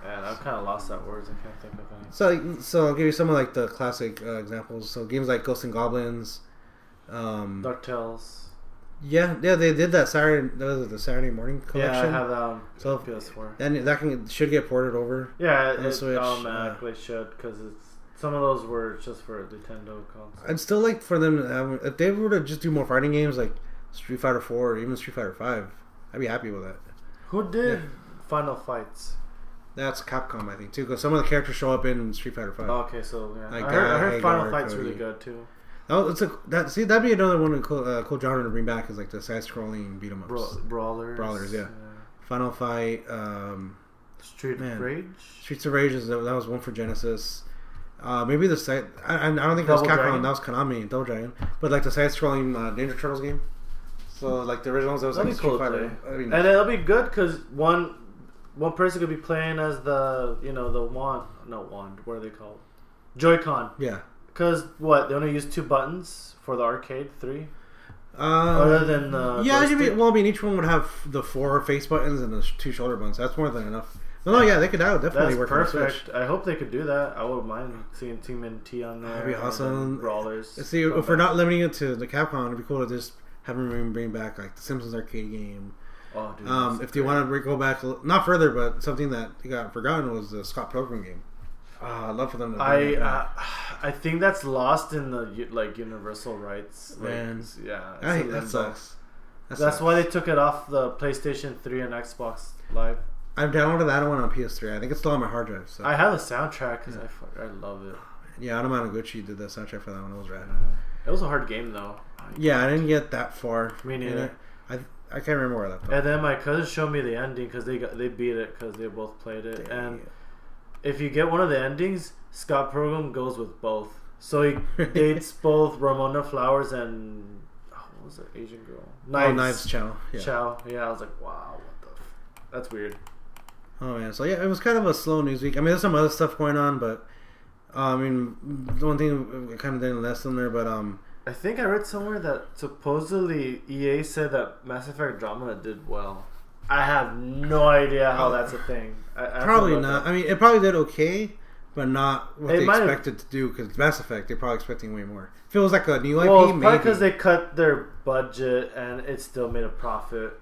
And I've kind of lost that words. I can't think of any. So, so I'll give you some of like the classic uh, examples. So games like Ghosts and Goblins. Um, DuckTales. Yeah, yeah, they did that Saturday. That was the Saturday morning collection. Yeah, I have that on So- PS4. and that can should get ported over. Yeah, it automatically should because it's some of those were just for a Nintendo console. I'd still like for them have, if they were to just do more fighting games like Street Fighter Four or even Street Fighter Five. I'd be happy with that. Who did Yeah. Final Fights? That's Capcom, I think, too, because some of the characters show up in Street Fighter Five. Oh, okay, so yeah, Like I heard, I heard uh, Final Fights Cody. really good too. Oh, it's a that see that'd be another one cool, uh, cool genre to bring back is like the side scrolling beat 'em ups. Bra- brawlers. Brawlers, yeah. Final Fight, um, Street Man. Rage. Streets of Rage is that was one for Genesis. Uh, maybe the side. I, I don't think that was Capcom. Dragon? That was Konami, Double Dragon. But like the side-scrolling uh, Ninja Turtles game. So like the originals, that was That'd like be cool Street Fighter. I mean, And it'll be good because one one person could be playing as the you know the wand no wand what are they called Joy-Con yeah. Because what they only use two buttons for the arcade three Uh, other than the yeah, I mean, well, I mean, each one would have the four face buttons and the two shoulder buttons. That's more than enough. No, no, yeah, they could. That would definitely That's work perfect. I hope they could do that. I wouldn't mind seeing Team NT on there. That'd be awesome. Brawlers. See, if we're not limiting it to the Capcom, it'd be cool to just have them bring back like the Simpsons arcade game. oh, dude, Um, if they great. want to go back, not further, but something that got forgotten was the Scott Pilgrim game. Ah, I'd love for them to. I uh, I think that's lost in the like universal rights. Like, Man. yeah, I, that limbo. sucks. That That's sucks. why they took it off the PlayStation 3 and Xbox Live. I've downloaded that one on PS3. I think it's still on my hard drive. So I have the soundtrack because Yeah. I, I love it. yeah, Anamanaguchi did the soundtrack for that one. It was rad. It was a hard game though. Yeah, I didn't get that far. Me neither. I I can't remember where I off. And then my cousin showed me the ending because they got, they beat it because they both played it. And if you get one of the endings, Scott Pilgrim goes with both. So he dates both Ramona Flowers and oh, what was the Asian girl? Oh, Knives Channel. Yeah. Chau. Yeah, I was like, wow, what the? F-? That's weird. Oh man, so yeah, it was kind of a slow news week. I mean, there's some other stuff going on, but uh, I mean, the one thing I kind of didn't list in there, but um, I think I read somewhere that supposedly EA said that Mass Effect Andromeda did well. I have no idea how that's a thing. I, I probably not. up. I mean, it probably did okay, but not what It they expected to do. Because Mass Effect, they're probably expecting way more. If it was like a new IP, Well, probably because they cut their budget and it still made a profit.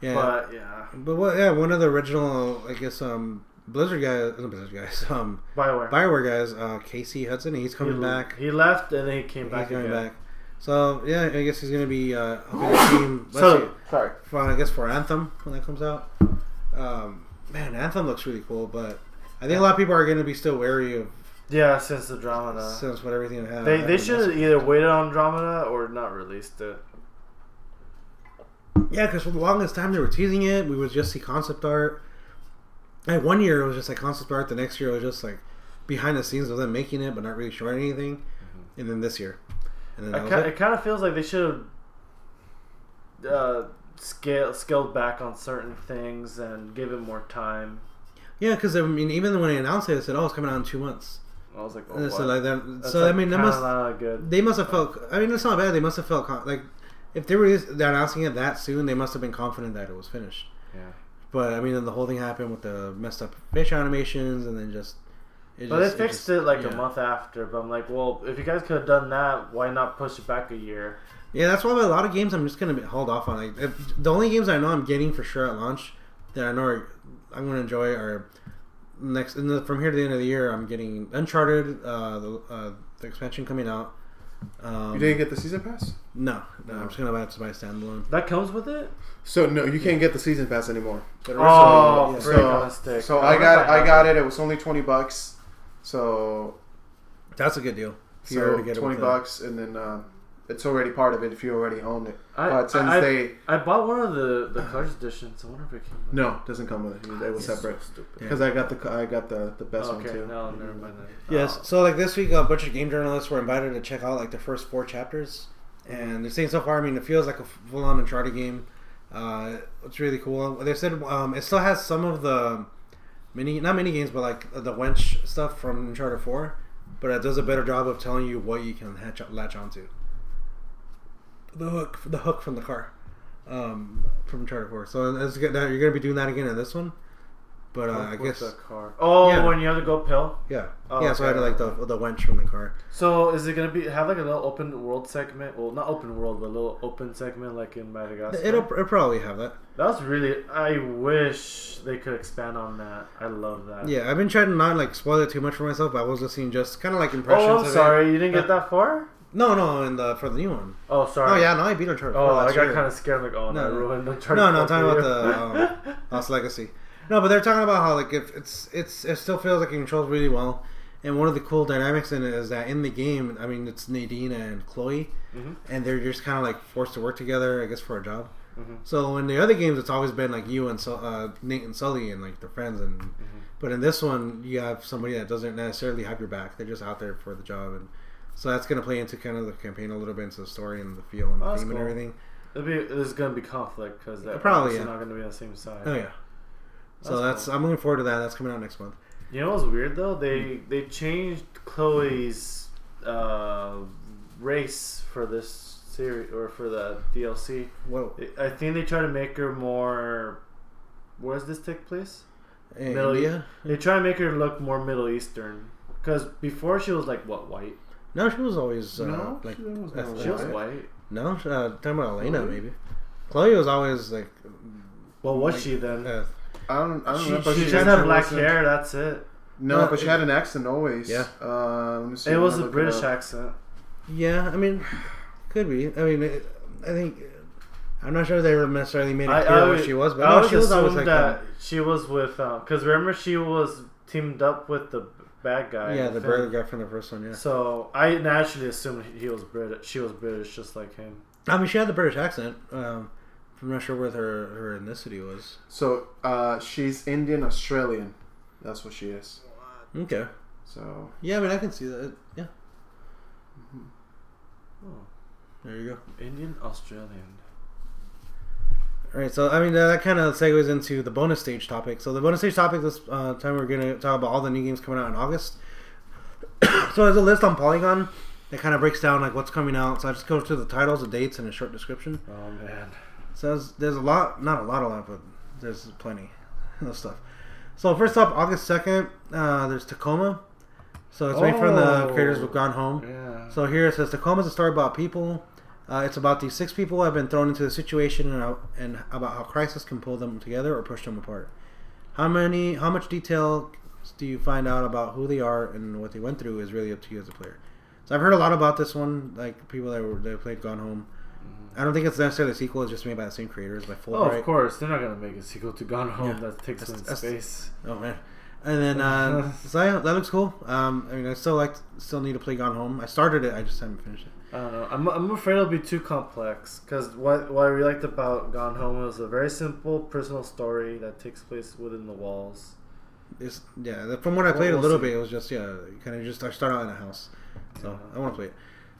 yeah, But yeah, but what? Yeah, one of the original, I guess, um, Blizzard guys, not Blizzard guys, um, Bioware. Bioware guys, uh, Casey Hudson, he's coming he, back. He left and then he came He's back coming again. back. So yeah, I guess he's gonna be uh, helping the team. So- Sorry. for, I guess for Anthem when that comes out. Um, man, Anthem looks really cool, but I think a lot of people are gonna be still wary of Yeah, since the Andromeda. since what everything had. They they should have either waited on Andromeda or not released it. Yeah, because for the longest time they were teasing it. We would just see concept art. Like one year it was just like concept art. The next year it was just like behind the scenes of them making it, but not really showing anything. And then this year, and then I that it. it kind of feels like they should have uh, scale scaled back on certain things and give it more time. yeah, because I mean, even when they announced it, they said, "Oh, it's coming out in two months." I was like, oh, so like that. That's, so I mean, they must not good. they must have felt. I mean, it's not bad. They must have felt con- like if they were they're announcing it that soon, they must have been confident that it was finished. Yeah. But I mean, then the whole thing happened with the messed up facial animations, and then just. It But just- they fixed just- it like yeah. a month after. But I'm like, well, if you guys could have done that, why not push it back a year? Yeah, that's why a lot of games I'm just gonna be, hold off on. Like if, the only games I know I'm getting for sure at launch that I know are, I'm gonna enjoy are next in the, from here to the end of the year. I'm getting Uncharted, uh, the, uh, the expansion coming out. Um, You didn't get the season pass? no, no, I'm just gonna buy it to buy a standalone. That comes with it. So no, you can't get the season pass anymore. Oh, yeah. freak on a stick. So I I got I got it. It was only twenty bucks. So That's a good deal. If you were so to get twenty with the- bucks, and then uh, it's already part of it if you already own it. I, But since I, they I bought one of the the colors editions. I wonder if it came. With no, it doesn't come with it. It was It's separate So stupid. because I got the I got the the best one okay, too. no, never mind. Then. Yes. Oh. So like this week, a bunch of game journalists were invited to check out like the first four chapters, and they're saying so far. I mean, it feels like a full-on Uncharted game. Uh, it's really cool. They said um, it still has some of the mini, not mini games, but like the winch stuff from Uncharted Four, but it does a better job of telling you what you can hatch, latch onto. The hook, the hook from the car, um, from Uncharted Four. So it's good that you're gonna be doing that again in this one. But uh, I guess the car. Oh, Yeah. when you have to go pill. yeah, Oh, yeah. So I had like the the winch from the car. So is it gonna be have like a little open world segment? Well, not open world, but a little open segment like in Madagascar. It'll, it'll probably have that. That was really. I wish they could expand on that. I love that. Yeah, I've been trying to not like spoil it too much for myself, but I was listening just kind of like impressions. Oh, I'm it. sorry. You didn't get that far. No, no, in the for the new one. Oh, sorry. Oh yeah, no, I beat Uncharted. Oh, four I got kind of scared. Like, oh, no, No, I no. ruined Uncharted. No, no, I'm talking about the um, Lost Legacy. No, but they're talking about how like if it's it's it still feels like it controls really well, and one of the cool dynamics in it is that in the game, I mean, it's Nadine and Chloe, Mhm. and they're just kind of like forced to work together, I guess, for a job. Mhm. So in the other games, it's always been like you and uh, Nate and Sully and like their friends, and Mm-hmm. but in this one, you have somebody that doesn't necessarily have your back. They're just out there for the job, and so that's going to play into kind of the campaign a little bit, into the story and the feel and the Oh, that's theme and everything. It'll be, there's gonna be conflict because they're Probably, yeah. not gonna be on the same side. Oh yeah. So That's that's cool. I'm looking forward to that. That's coming out next month. You know what's weird though? They they changed Chloe's uh, race for this series or for the DLC. Whoa. I think they try to make her more. Where does this take place? In Middle India? They try to make her look more Middle Eastern. Because before she was like what white? No, she was always uh, No, like she was not She was White? white. no. Uh, talking about Elena Chloe? maybe. Chloe was always like. Well, was like, she then? Uh, I don't I don't she know. But she she just had had black wasn't- hair. That's it. No, No, but she it- had an accent always. Yeah. Uh, let me see. It was a British accent. yeah, I mean, could be. I mean, it, I think. I'm not sure they were necessarily made it clear I what would- she was, but I no, always she was always assumed like that um, she was with because remember she was teamed up with the bad guy. yeah, the film. burger guy from the first one. Yeah, So I naturally assumed he was British. She was British, just like him. I mean, she had the British accent. Um, I'm not sure what her her ethnicity was. So uh, she's Indian Australian. That's what she is. Okay. So Yeah, I mean, I can see that. Yeah. Mm-hmm. Oh, There you go. Indian Australian. All right, so I mean that, that kind of segues into the bonus stage topic. So the bonus stage topic this uh, time we're gonna talk about all the new games coming out in August. so there's a list on Polygon that kind of breaks down like what's coming out. So I just go to the titles, the dates, and a short description. Oh man. So there's, a lot, not a lot, a lot, but there's plenty of stuff. So first up, August second, uh, there's Tacoma. So it's made from the Oh. creators of Gone Home. Yeah. So here it says Tacoma is a story about people. Uh, it's about these six people who have been thrown into a situation and, and about how crisis can pull them together or push them apart. How many, how much detail do you find out about who they are and what they went through is really up to you as a player. So I've heard a lot about this one, like people that were that played Gone Home. I don't think it's necessarily a sequel; it's just made by the same creators by Oh, of course. They're not gonna make a sequel to Gone Home Yeah. that takes That's- space. Oh man. And then uh, so yeah, that looks cool. Um, I mean, I still like, still need to play Gone Home. I started it, I just haven't finished it. I don't know. I'm, I'm afraid it'll be too complex because what what I really liked about Gone Home was a very simple personal story that takes place within the walls. It's yeah. From what I played a we'll little see. bit, it was just yeah, kind of just I start out in a house, so Yeah. I want to play it.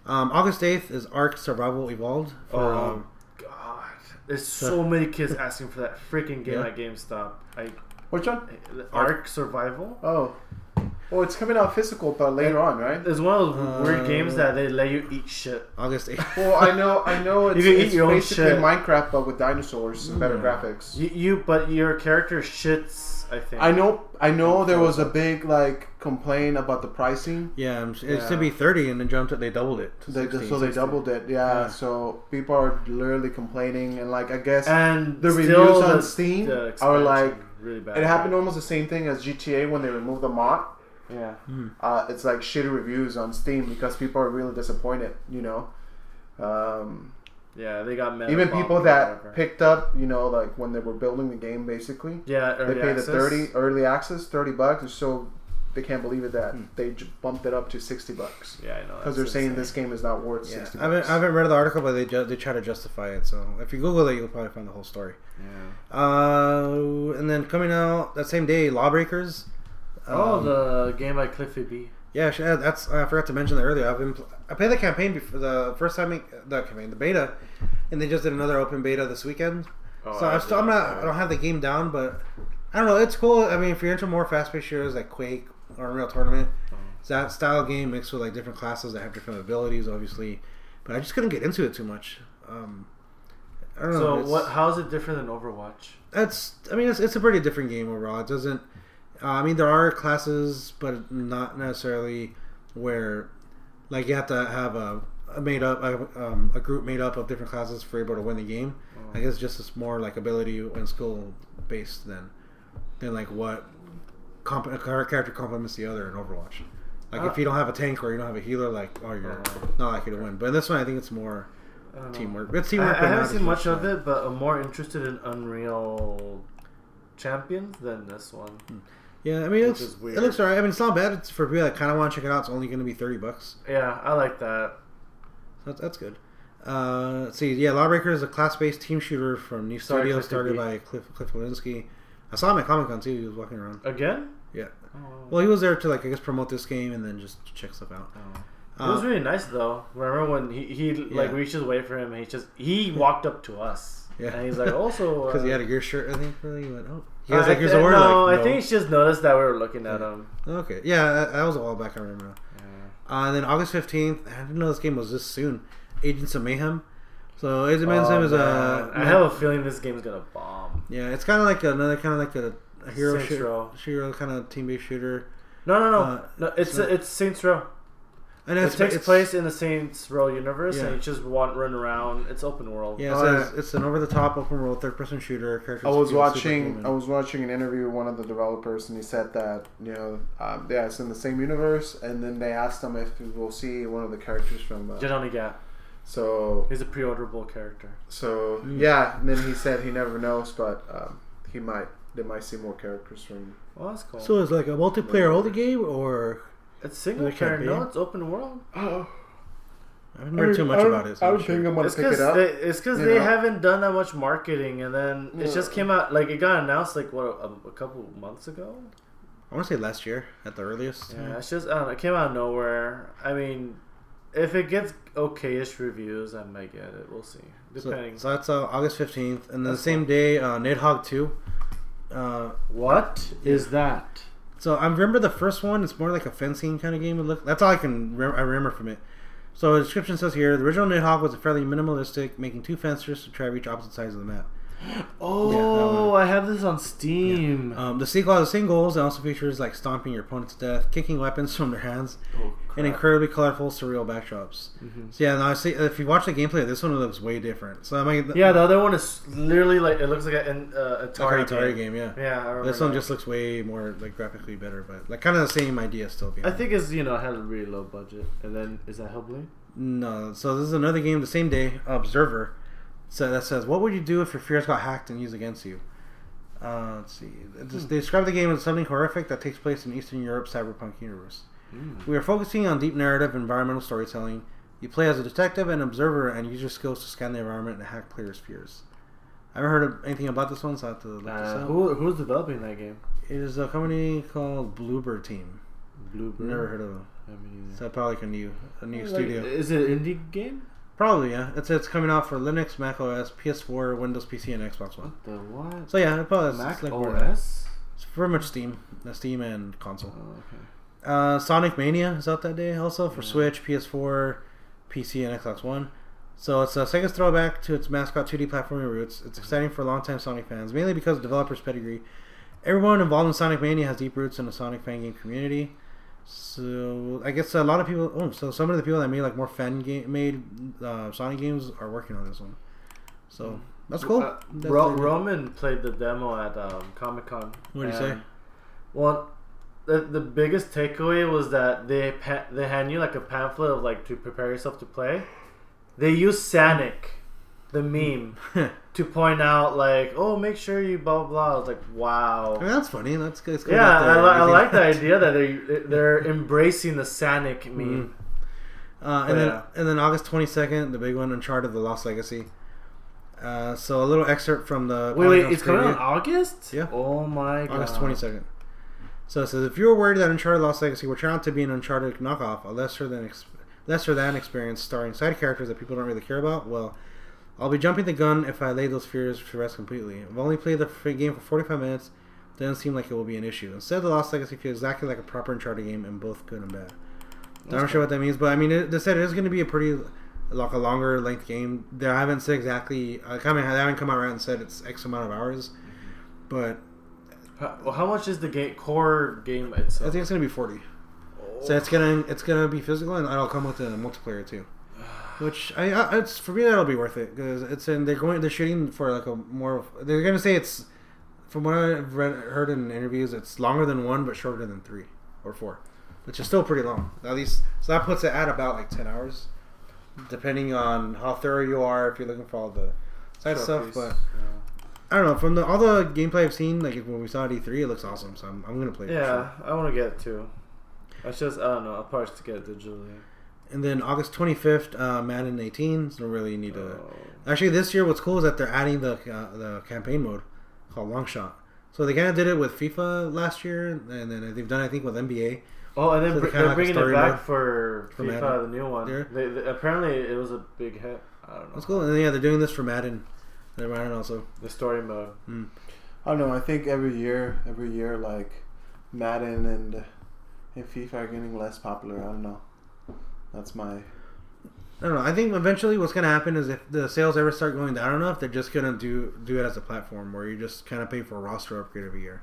Um, August eighth is Ark Survival Evolved. For, Oh, um, God, there's so many kids asking for that freaking game Yeah. at GameStop. I Which one? the Ark Survival. Oh. Well, it's coming out physical, but later on, right? It's one of those weird Uh, games that they let you eat shit. August eighth. Well, I know, I know. It's, You can eat it's your own basically shit. Minecraft, but with dinosaurs and better graphics. You, you but your character shits. I think. I know, I know. There was a big like complaint about the pricing. Yeah, it's Yeah. to be thirty, and then jumped it. They doubled it. To They, 60. so they doubled it. Yeah, Yeah. So people are literally complaining, and like I guess And the reviews on the- Steam the are like really bad. it happened almost the same thing as GTA when they removed the mod. Yeah. Hmm. Uh, it's like shitty reviews on Steam because people are really disappointed. You know. Um, Yeah, they got mad. even people that picked up, you know, like when they were building the game, basically, yeah they early paid the thirty early access, thirty bucks, and so they can't believe it that Hmm. they j- bumped it up to sixty bucks Yeah, I know. because they're saying this game is not worth Yeah, sixty. I haven't. I haven't read the article, but they ju- they try to justify it. So if you Google it, you'll probably find the whole story. Yeah. Uh, and then coming out that same day, Lawbreakers. Oh, Um, the game by Cliffy B. Yeah, that's I forgot to mention that earlier. I've been I played the campaign before the first time the campaign the beta, and they just did another open beta this weekend. Oh, so I'm still I'm not I don't have the game down, but I don't know. It's cool. I mean, if you're into more fast paced shooters like Quake or Unreal Tournament, it's that style game mixed with like different classes that have different abilities, obviously. But I just couldn't get into it too much. Um, I don't know. So what? How is it different than Overwatch? It's I mean it's, it's a pretty different game overall. It doesn't. Uh, I mean there are classes, but not necessarily where like you have to have a, a made up a, um, a group made up of different classes for able to win the game. Oh. I guess just it's more like ability and skill based than than like what comp- character complements the other in Overwatch. Like Uh, if you don't have a tank or you don't have a healer, like oh you're Oh. not likely to win. But in this one, I think it's more I teamwork. It's teamwork. I but haven't seen as much of uh, it, but I'm more interested in Unreal Champions than this one. Yeah, I mean, is weird. it looks alright. I mean, it's not bad. It's for people that kind of want to check it out. It's only going to be thirty bucks. Yeah, I like that. That's, that's good. Uh, let's see. Yeah, Lawbreaker is a class-based team shooter from New Sorry, Studio, started by Cliff Cliff Bleszinski. I saw him at Comic Con too. He was walking around. Again? Yeah. Oh. Well, he was there to like I guess promote this game and then just check stuff out. Oh. It was Uh, really nice though. Remember when he, he like Yeah. reaches away for him and he just he walked up to us. Yeah. And he's like also because uh, he had a gear shirt, I think. Really, he went, oh, he uh, has like I Gears thi- of War. No, I think he just noticed that we were looking at him. Okay, yeah, that, was a while back. I remember. Yeah. Uh, and then August fifteenth, I didn't know this game was this soon. Agents of Mayhem. So Agents of Mayhem Oh, is a. I. Have a feeling this game's gonna bomb. Yeah, it's kind of like another kind of like a, a hero shooter, Row. kind of team-based shooter. No, no, no, Uh, no. It's so- it's Saints Row. And It takes it's, place in the Saints Row universe, Yeah. and you just want run around. It's open world. Yeah, Oh, so it's, it's an over-the-top open-world third-person shooter. Characters I was watching. I was watching an interview with one of the developers, and he said that you know, um, yeah, it's in the same universe. And then they asked him if we'll see one of the characters from. Uh, Johnny Gat. so, He's a pre-orderable character. so Mm. yeah. And then he said he never knows, but um, he might. They might see more characters from. Well, that's cool. So it's like a multiplayer only game, or it's single Like player. No, it's open world. Oh, I haven't heard too much about it. So I I'm don't not sure. think I'm gonna It's pick because it up. they, it's because they know? haven't done that much marketing, and then it just came out like it got announced like what a, a couple months ago. I want to say last year at the earliest. Yeah, it's just I don't know. It came out of nowhere. I mean, if it gets okayish reviews, I might get it. We'll see. So, Depending. so that's uh, August fifteenth, and then the same day, uh, Nidhogg two. Uh, what is that? So I remember the first one. It's more like a fencing kind of game. Look. That's all I can. Re- I remember from it. So the description says here: the original Nidhogg was a fairly minimalistic, making two fencers to try to reach opposite sides of the map. Oh, one. I have this on Steam. Um, the sequel has the same goals. It also features like stomping your opponents to death, kicking weapons from their hands, Oh, and incredibly colorful, surreal backdrops. Mhm. So yeah, no, I see. If you watch the gameplay, this one looks way different. So I mean, Yeah, the other one is literally like it looks like an uh, it's like Atari, Atari game. game. Yeah, Yeah, this one that. just looks way more like graphically better, but like kind of the same idea still. I think it's you know had a really low budget, and then is that Hellblade? no. So this is another game the same day. Observer. So that says, what would you do if your fears got hacked and used against you? Uh, let's see. Just- They describe the game as something horrific that takes place in Eastern Europe cyberpunk universe. Mm. We are focusing on deep narrative, environmental storytelling. You play as a detective and observer, and use your skills to scan the environment and hack players' fears. I haven't heard of anything about this one, so I have to look this Uh, up. who who's developing that game? It is a company called Bloober Team. Bloober. Never heard of them. I mean, So probably like a new a new like, studio. Is it an indie game? Probably yeah. It's it's coming out for Linux, Mac OS, PS4, Windows PC, and Xbox One. What the what? So yeah, it probably Mac like word of mouth. OS. It's very much Steam, uh, Steam and Oh, console. okay. Uh, Sonic Mania is out that day also for Yeah. Switch, PS4, PC, and Xbox One. So it's a Sega's throwback to its mascot 2D platforming roots. It's exciting for longtime Sonic fans, mainly because of developers' pedigree. Everyone involved in Sonic Mania has deep roots in the Sonic fan game community. So I guess a lot of people. Oh, so some of the people that made like more fan game made uh, Sonic games are working on this one. So that's cool. Uh, That's Ro-. Roman played the demo at um, Comic Con. What did he say? Well, the the biggest takeaway was that they pa- they hand you like a pamphlet of like to prepare yourself to play. They use Sanic, the meme, to point out like, oh, make sure you blah blah. I was like, wow. I mean, that's funny. That's good. Good Yeah, I, li- I like the idea that they they're embracing the Sanic meme. Uh, and But then and then August twenty second, the big one, Uncharted: The Lost Legacy. Uh, so a little excerpt from the Wait, wait, it's coming out in. August? Yeah. Oh my god. August twenty second. So it says if you were worried that Uncharted: Lost Legacy were turned out to be an Uncharted knockoff, a lesser than ex- lesser than experience starring side characters that people don't really care about, well, I'll be jumping the gun if I lay those fears to rest completely. I've only played the free game for forty five minutes. Doesn't seem like it will be an issue. Instead, The Lost Legacy feels exactly like a proper Uncharted game, and both good and bad. I'm not sure what that means, but I mean, it, they said it is going to be a pretty like a longer length game. They haven't said exactly. I of they haven't come out right and said it's X amount of hours, mm-hmm. but How, well, how much is the game core game itself? I think it's going to be forty. So it's gonna it's gonna be physical and it'll come with a multiplayer too. Which I, I it's for me that'll be worth it because it's in they're going they're shooting for like a more they're gonna say it's from what I've read heard in interviews it's longer than one but shorter than three or four, which is still pretty long. At least so that puts it at about like ten hours, depending on how thorough you are if you're looking for all the side stuff. But I don't know from the all the gameplay I've seen like when we saw at E3 it looks awesome so I'm, I'm gonna play it. yeah, sure. I want to get it too. It's just I don't know. I'll probably just get it digitally. And then August 25th, uh, Madden 18. So don't really need to. Oh. Actually, this year, what's cool is that they're adding the uh, the campaign mode called Long Shot. So they kind of did it with FIFA last year, and then they've done I think with NBA. Oh, and then So br- they kinda they're like bringing it back for, for FIFA, Madden. the new one. Yeah. They, they- apparently, it was a big hit. I don't know. That's cool. And then, yeah, they're doing this for Madden. They're Madden also. The story mode. I don't know. I think every year, every year, like Madden and and FIFA are getting less popular. I don't know. That's my. I don't know. I think eventually what's gonna happen is if the sales ever start going down enough, they're just gonna do do it as a platform where you just kind of pay for a roster upgrade every year.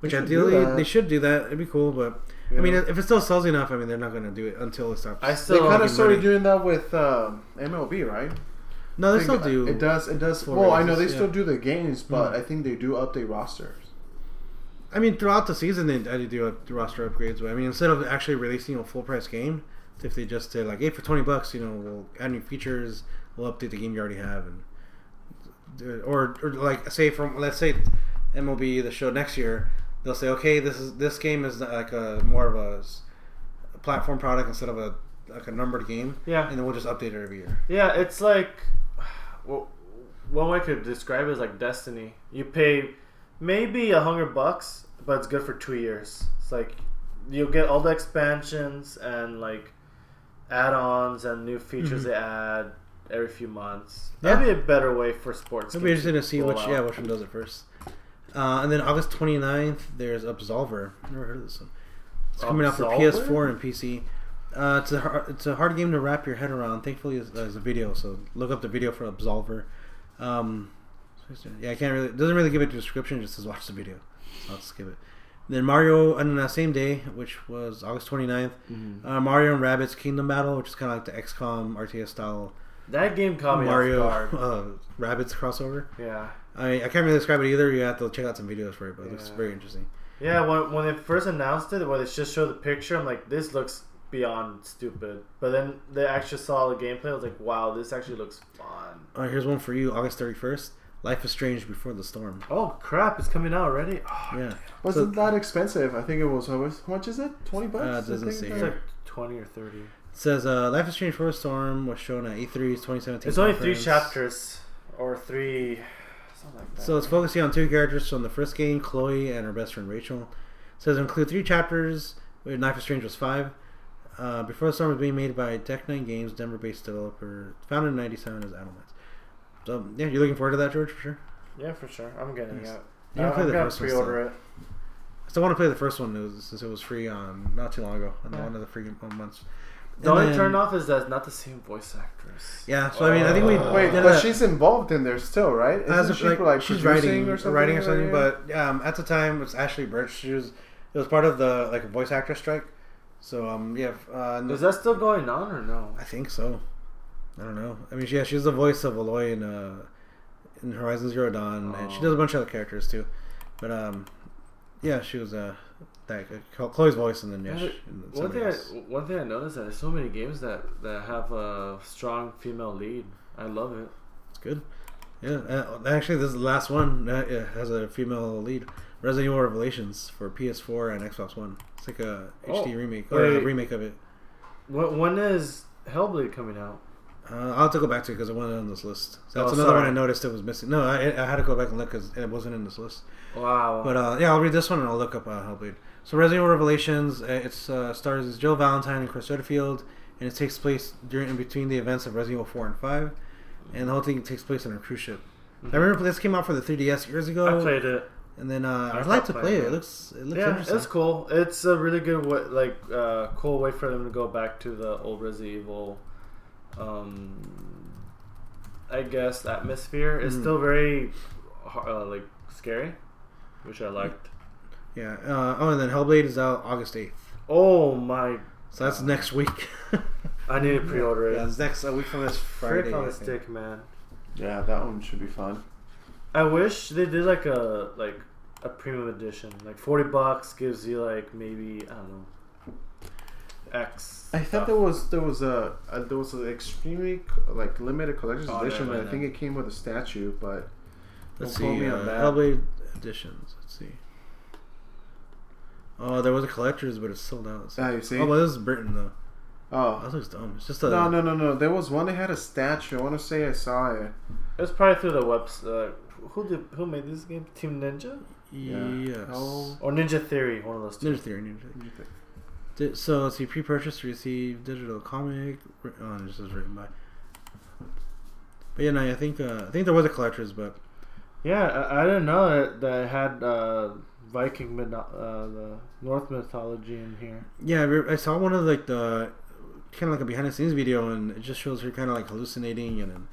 Which They ideally they should do that. It'd be cool, but I mean, if it still sells enough, I mean, they're not gonna do it until it stops. I still They still kind of started money. doing that with um, MLB, right? no, they I still do. It does. It does. full Well, I know they releases, still do the games, but Mhm. I think they do update rosters. I mean, throughout the season, they I do a roster upgrades. But I mean, instead of actually releasing a full price game, if they just say like, hey, for twenty bucks, you know, we'll add new features, we'll update the game you already have, and uh, or or like say from let's say MLB the show next year, they'll say, okay, this is this game is like a more of a platform product instead of a like a numbered game, Yeah. and then we'll just update it every year. Yeah, it's like well, one way I could describe it is like Destiny. You pay maybe a hundred bucks, but it's good for two years. It's like you'll get all the expansions and like add-ons and new features Mhm. they add every few months. Yeah. That'd be a better way for sports. It'll be interesting to see which out. yeah which one does it first. Uh, and then August 29th, there's Absolver. Never heard of this one. It's coming out for PS4 and PC. Uh, it's a hard, it's a hard game to wrap your head around. Thankfully, it's a video, so look up the video for Absolver. Um, yeah, I can't really doesn't really give it a description. It just says watch the video, so I'll skip it. Then Mario on that same day, which was August 29th, uh, Mario and Rabbids Kingdom Battle, which is kind of like the XCOM RTS style That game caught Mario uh, Rabbids crossover. Yeah, I, I can't really describe it either. You have to check out some videos for it, but it looks very interesting. yeah. When when they first announced it, when they just showed the picture, I'm like, this looks beyond stupid. But then they actually saw the gameplay. I was like, wow, this actually looks fun. All right, here's one for you, August 31st. Life is Strange Before the Storm. Oh crap! It's coming out already. Oh, Yeah, Wasn't So- that expensive? I think it was. How much is it? Twenty bucks. Uh, it doesn't think, say It's like twenty or thirty. it says uh, Life is Strange Before the Storm was shown at E3's 2017. It's only three chapters or three, something like that. So it's focusing on two characters from the first game, Chloe and her best friend Rachel. It says include three chapters. Where Life is Strange was five. Uh, Before the Storm was being made by Deck Nine Games, Denver-based developer, founded in '97 as Idol Minds. So yeah, you're looking forward to that, George, for sure. yeah, for sure. I'm getting Nice. it. You can I'm play the gonna first one pre-order it. I still want to play the first one though, since it was free on not too long ago, on Yeah. one of the free months. The And only then- turn off is that it's not the same voice actress. Yeah, so I mean, I think we Uh, Wait, but a- she's involved in there still, right? Isn't as a, she like, like she's writing or something? writing or something. right? But um, at the time, it's Ashly Burch. She was it was part of the like voice actor strike. So um, yeah, uh, Is that still going on or no? I think so. I don't know. I mean, yeah, she's the voice of Aloy in uh, in Horizon Zero Dawn, and she Oh. does a bunch of other characters too. But um, yeah, she was uh, that uh, Chloe's voice, and then yeah, Yeah, she, and One thing, I, one thing I noticed that there's so many games that, that have a strong female lead. I love it. It's good. Yeah, uh, actually, this is the last one that uh, has a female lead. Resident Evil Revelations for PS4 and Xbox One. It's like a Oh, HD remake or a remake of it. When is Hellblade coming out? Uh, I'll have to go back to it because it wasn't on this list. That's Oh, another one. I noticed it was missing. No, I, I had to go back and look because it wasn't in this list. Wow. But uh, yeah, I'll read this one and I'll look up uh, Hellblade. So Resident Evil Revelations, uh, it uh, stars as Jill Valentine and Chris Redfield, and it takes place during in between the events of Resident Evil 4 and 5, and the whole thing takes place on a cruise ship. Mhm. I remember this came out for the 3DS years ago. I played it. And then uh, I'd like to play it. It it. looks it looks yeah, interesting. it's cool. It's a really good way, like uh, cool way for them to go back to the old Resident Evil. Um, I guess atmosphere is Mhm. still very uh, like scary, which I liked. Yeah. Uh, oh, and then Hellblade is out August eighth. Oh my! So that's next week. I need to pre-order it. yeah, it's next a week from this Friday. Frick on I the stick, man. Yeah, that one should be fun. I wish they did like a like a premium edition. Like forty bucks gives you like maybe I don't know X. I thought there was there was a, a there was an extremely like limited collector's Oh, edition, never but I think it came with a statue. But Let's Don't see. me Uh, on that. Hellblade editions. Let's see. Oh, there was a collector's, but it's sold out. ah, you see, Oh, but this is Britain though. oh That looks dumb. It's just a no no no no, there was one that had a statue. I want to say I saw it. It was probably through the website. who did who made this game? Team Ninja yes. How- or Ninja Theory? One of those two. Ninja Theory. Ninja Theory. Di- So let's see. Pre-purchase to receive digital comic. Oh, this is written by. But yeah, no, I think uh, I think there was a collector's, but Yeah, I, I didn't know that, that it had uh, Viking myth- uh, the North mythology in here. yeah, I I saw one of like the kind of like a behind the scenes video, and it just shows her kind of like hallucinating, and then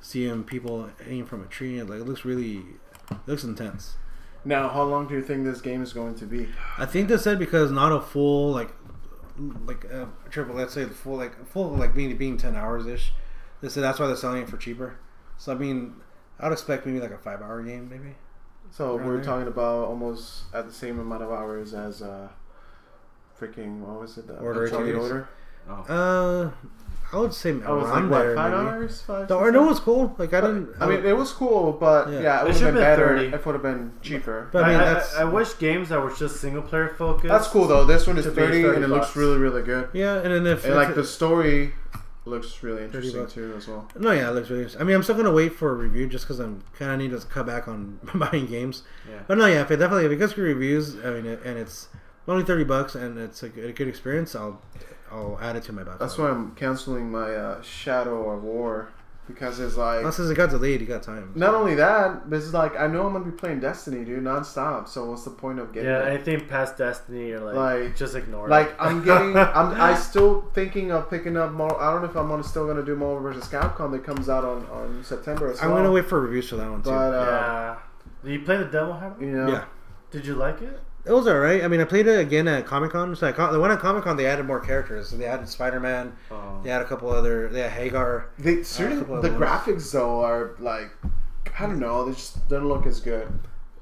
seeing people hanging from a tree, and like it looks really, it looks intense. Now, how long do you think this game is going to be? I think they said because not a full like like uh, triple. Let's say the full like full like being being ten hours ish. They said that's why they're selling it for cheaper. So I mean, I'd expect maybe like a five hour game, maybe. So we're there. talking about almost at the same amount of hours as uh, freaking what was it? The Order Uncharted 88. Order. Oh. Uh, I would say oh, I was around like what there. five maybe. hours? Five. The six Order hours? was cool. Like I didn't. I mean, it was cool, but Yeah. yeah, It it would have should've been been better 30. if it would have been cheaper. But I I, mean, I- that's I wish games that were just single player focused. That's cool though. This one is To be 30, 30 and it looks really, really good. yeah. And then if, And if like the story looks really interesting too as well. no, yeah, it looks really. I mean, I'm still gonna wait for a review just because I'm kind of need to cut back on buying games. Yeah. But no, yeah, if it definitely if it gets good reviews, I mean, and it's only thirty bucks and it's a good, a good experience, I'll I'll add it to my backlog. That's why I'm canceling my uh, Shadow of War because it's like Well, since it got delayed, you got time. not only that, but it's like I know I'm gonna be playing Destiny, dude, nonstop. So what's the point of getting? Yeah, it? anything past Destiny, you're like, Like- just ignore it? Like it. I'm getting, I'm I still thinking of picking up more. I don't know if I'm gonna, still gonna do Marvel vs. Capcom that comes out on on September as I'm gonna wait for reviews for that one too. But uh, yeah. Did you play the demo? Haven't you? you know, yeah, Did you like it? It was alright. I mean, I played it again at Comic Con. So I, co- the one at Comic Con, they added more characters. So they added Spider Man. Oh. They had a couple other. They had Hagar. they certain couple of the those. graphics though are like I don't know, they just don't look as good.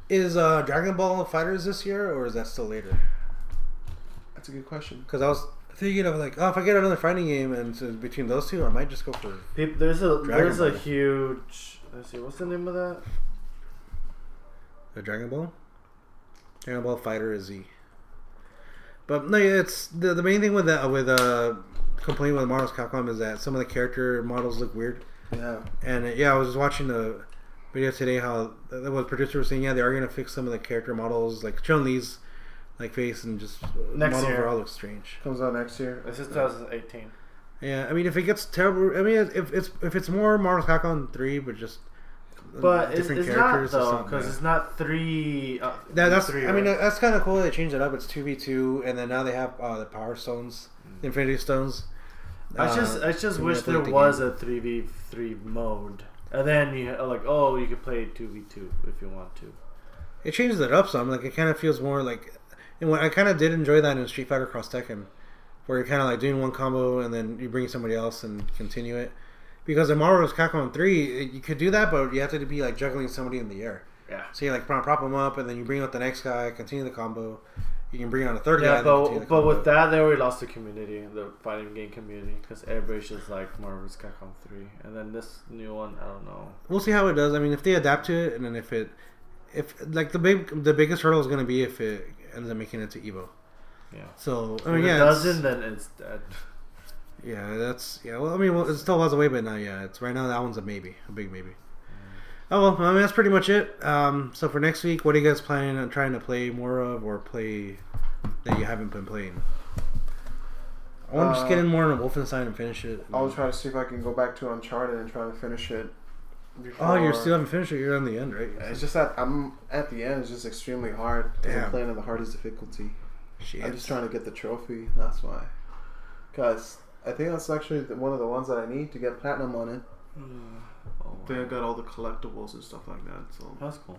Is uh, Dragon Ball FighterZ this year, or is that still later? That's a good question. Because I was thinking of like, oh, if I get another fighting game, and so between those two, I might just go for. Peop there's a Dragon there's a huge. Let's see, what's the name of that? The Dragon Ball? Dragon Fighter is Z. But no, yeah, it's the, the main thing with that with uh complaining with Marvel's Capcom is that some of the character models look weird. Yeah. And uh, yeah, I was just watching the video today how the what producer was saying. Yeah, they are gonna fix some of the character models, like Chun Li's like face and just Next model year. overall looks strange. Comes out next year. This is 2018. Yeah, I mean, if it gets terrible, I mean, if it's if it's more Marvel's Capcom three, but just But it's, different it's not characters, though, because bad. it's not three. Uh, That, that's three I mean that's kind of cool. They changed it up. It's two v two, and then now they have uh, the Power Stones, the Infinity Stones. I Uh, just I just wish there the was game. a three v three mode, and then you uh, like oh you could play two v two if you want to. It changes it up some. Like it kind of feels more like, and what I kind of did enjoy that in Street Fighter Cross Tekken, where you're kind of like doing one combo and then you bring somebody else and continue it. Because in Marvel's Capcom three, you could do that, but you have to be like juggling somebody in the air. Yeah. So you like prop, prop them up, and then you bring out the next guy, continue the combo. You can bring on a third guy. Yeah, then but but with that, they already lost the community, the fighting game community, because everybody's just like Marvel's Capcom three, and then this new one, I don't know. we'll see how it does. I mean, if they adapt to it, and then if it, if like the big, the biggest hurdle is going to be if it ends up making it to Evo. Yeah. So I If mean, it yeah, it's- doesn't, then it's dead. yeah, that's yeah. Well, I mean, well, it still has a way, but now, yeah, it's right now that one's a maybe, a big maybe. Oh well, I mean that's pretty much it. Um, so for next week, what are you guys planning on trying to play more of, or play that you haven't been playing? I want to just get in more on Wolfenstein and finish it. I'll try to see if I can go back to Uncharted and try to finish it. Oh, you're still haven't finished it. You're on the end, right? It's just that I'm at the end. It's just extremely hard. Damn. I'm playing on the hardest difficulty. Shit. I'm just trying to get the trophy. That's why. Cause I think that's actually the, one of the ones that I need to get platinum on it. Oh, I think I got all the collectibles and stuff like that. So That's cool.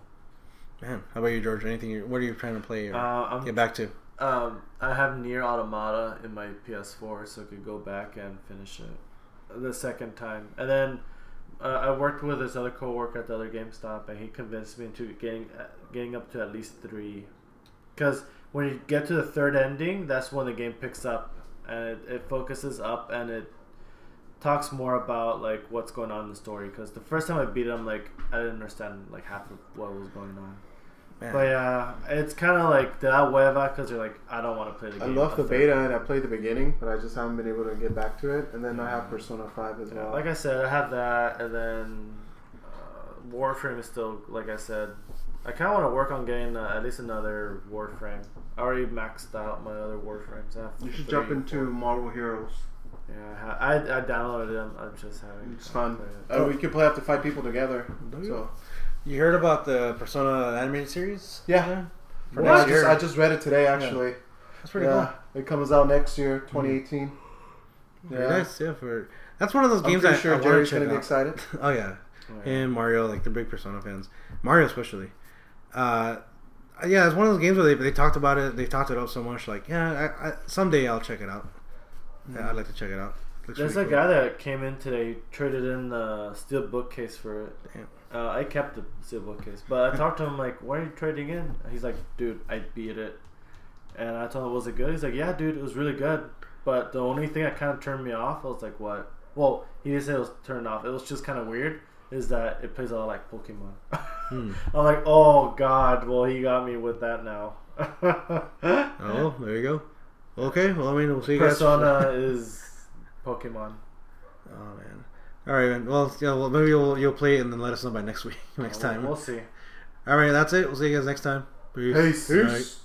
Man, how about you, George? Anything? You, what are you trying to play or Uh, I'm get back to? Um, I have NieR Automata in my PS4, so I could go back and finish it the second time. And then uh, I worked with this other coworker at the other GameStop, and he convinced me into getting uh, getting up to at least three. Because when you get to the third ending, that's when the game picks up and it, it focuses up and it talks more about like what's going on in the story. Because the first time I beat it, I'm like I didn't understand like half of what was going on. Man. But yeah, it's kind of like de la hueva because you're like, I don't want to play the game. I love the third beta and I played the beginning, but I just haven't been able to get back to it. And then I have Persona Five as Yeah, well. like I said, I have that, and then uh, Warframe is still, like I said, I kind of want to work on getting uh, at least another Warframe. I already maxed out my other Warframes. I have you should three, jump into four. Marvel Heroes. Yeah, I, I, I downloaded them. I'm just having. It's fun. to play it. Uh, we could play up to five people together. You? So You heard about the Persona animated series? yeah, For Well, I next just. I just read it today actually. That's pretty yeah, it comes out next year, 2018. cool. Very Yeah. nice. Yeah, for that's one of those games. I'm games pretty I, sure I Jerry's gonna be out. excited. Oh yeah, Yeah. and Mario, like they're big Persona fans. Mario especially. Uh, yeah, it's one of those games where they, they talked about it. They talked it up so much. Like, yeah, I, I, someday I'll check it out. Yeah, I'd like to check it out. Looks There's a cool. guy that came in today, traded in the steel bookcase for it. Uh, I kept the steel bookcase, but I talked to him like, "Why are you trading in?" He's like, "Dude, I beat it," and I told him, "Was it good?" He's like, "Yeah, dude, it was really good." But the only thing that kind of turned me off, I was like, "What?" Well, he didn't say it was turned off. It was just kind of weird. Is that it plays a lot like Pokemon? Hmm. I'm like, "Oh God!" Well, he got me with that now. Oh, there you go. Okay, well, I mean, we'll see you guys. Persona is Pokemon. Oh man. All right, man. Well, yeah. Well, maybe you'll you'll play it and then let us know by next week, next We'll- time. we'll see. All right, that's it. We'll see you guys next time. Peace. Peace. Peace.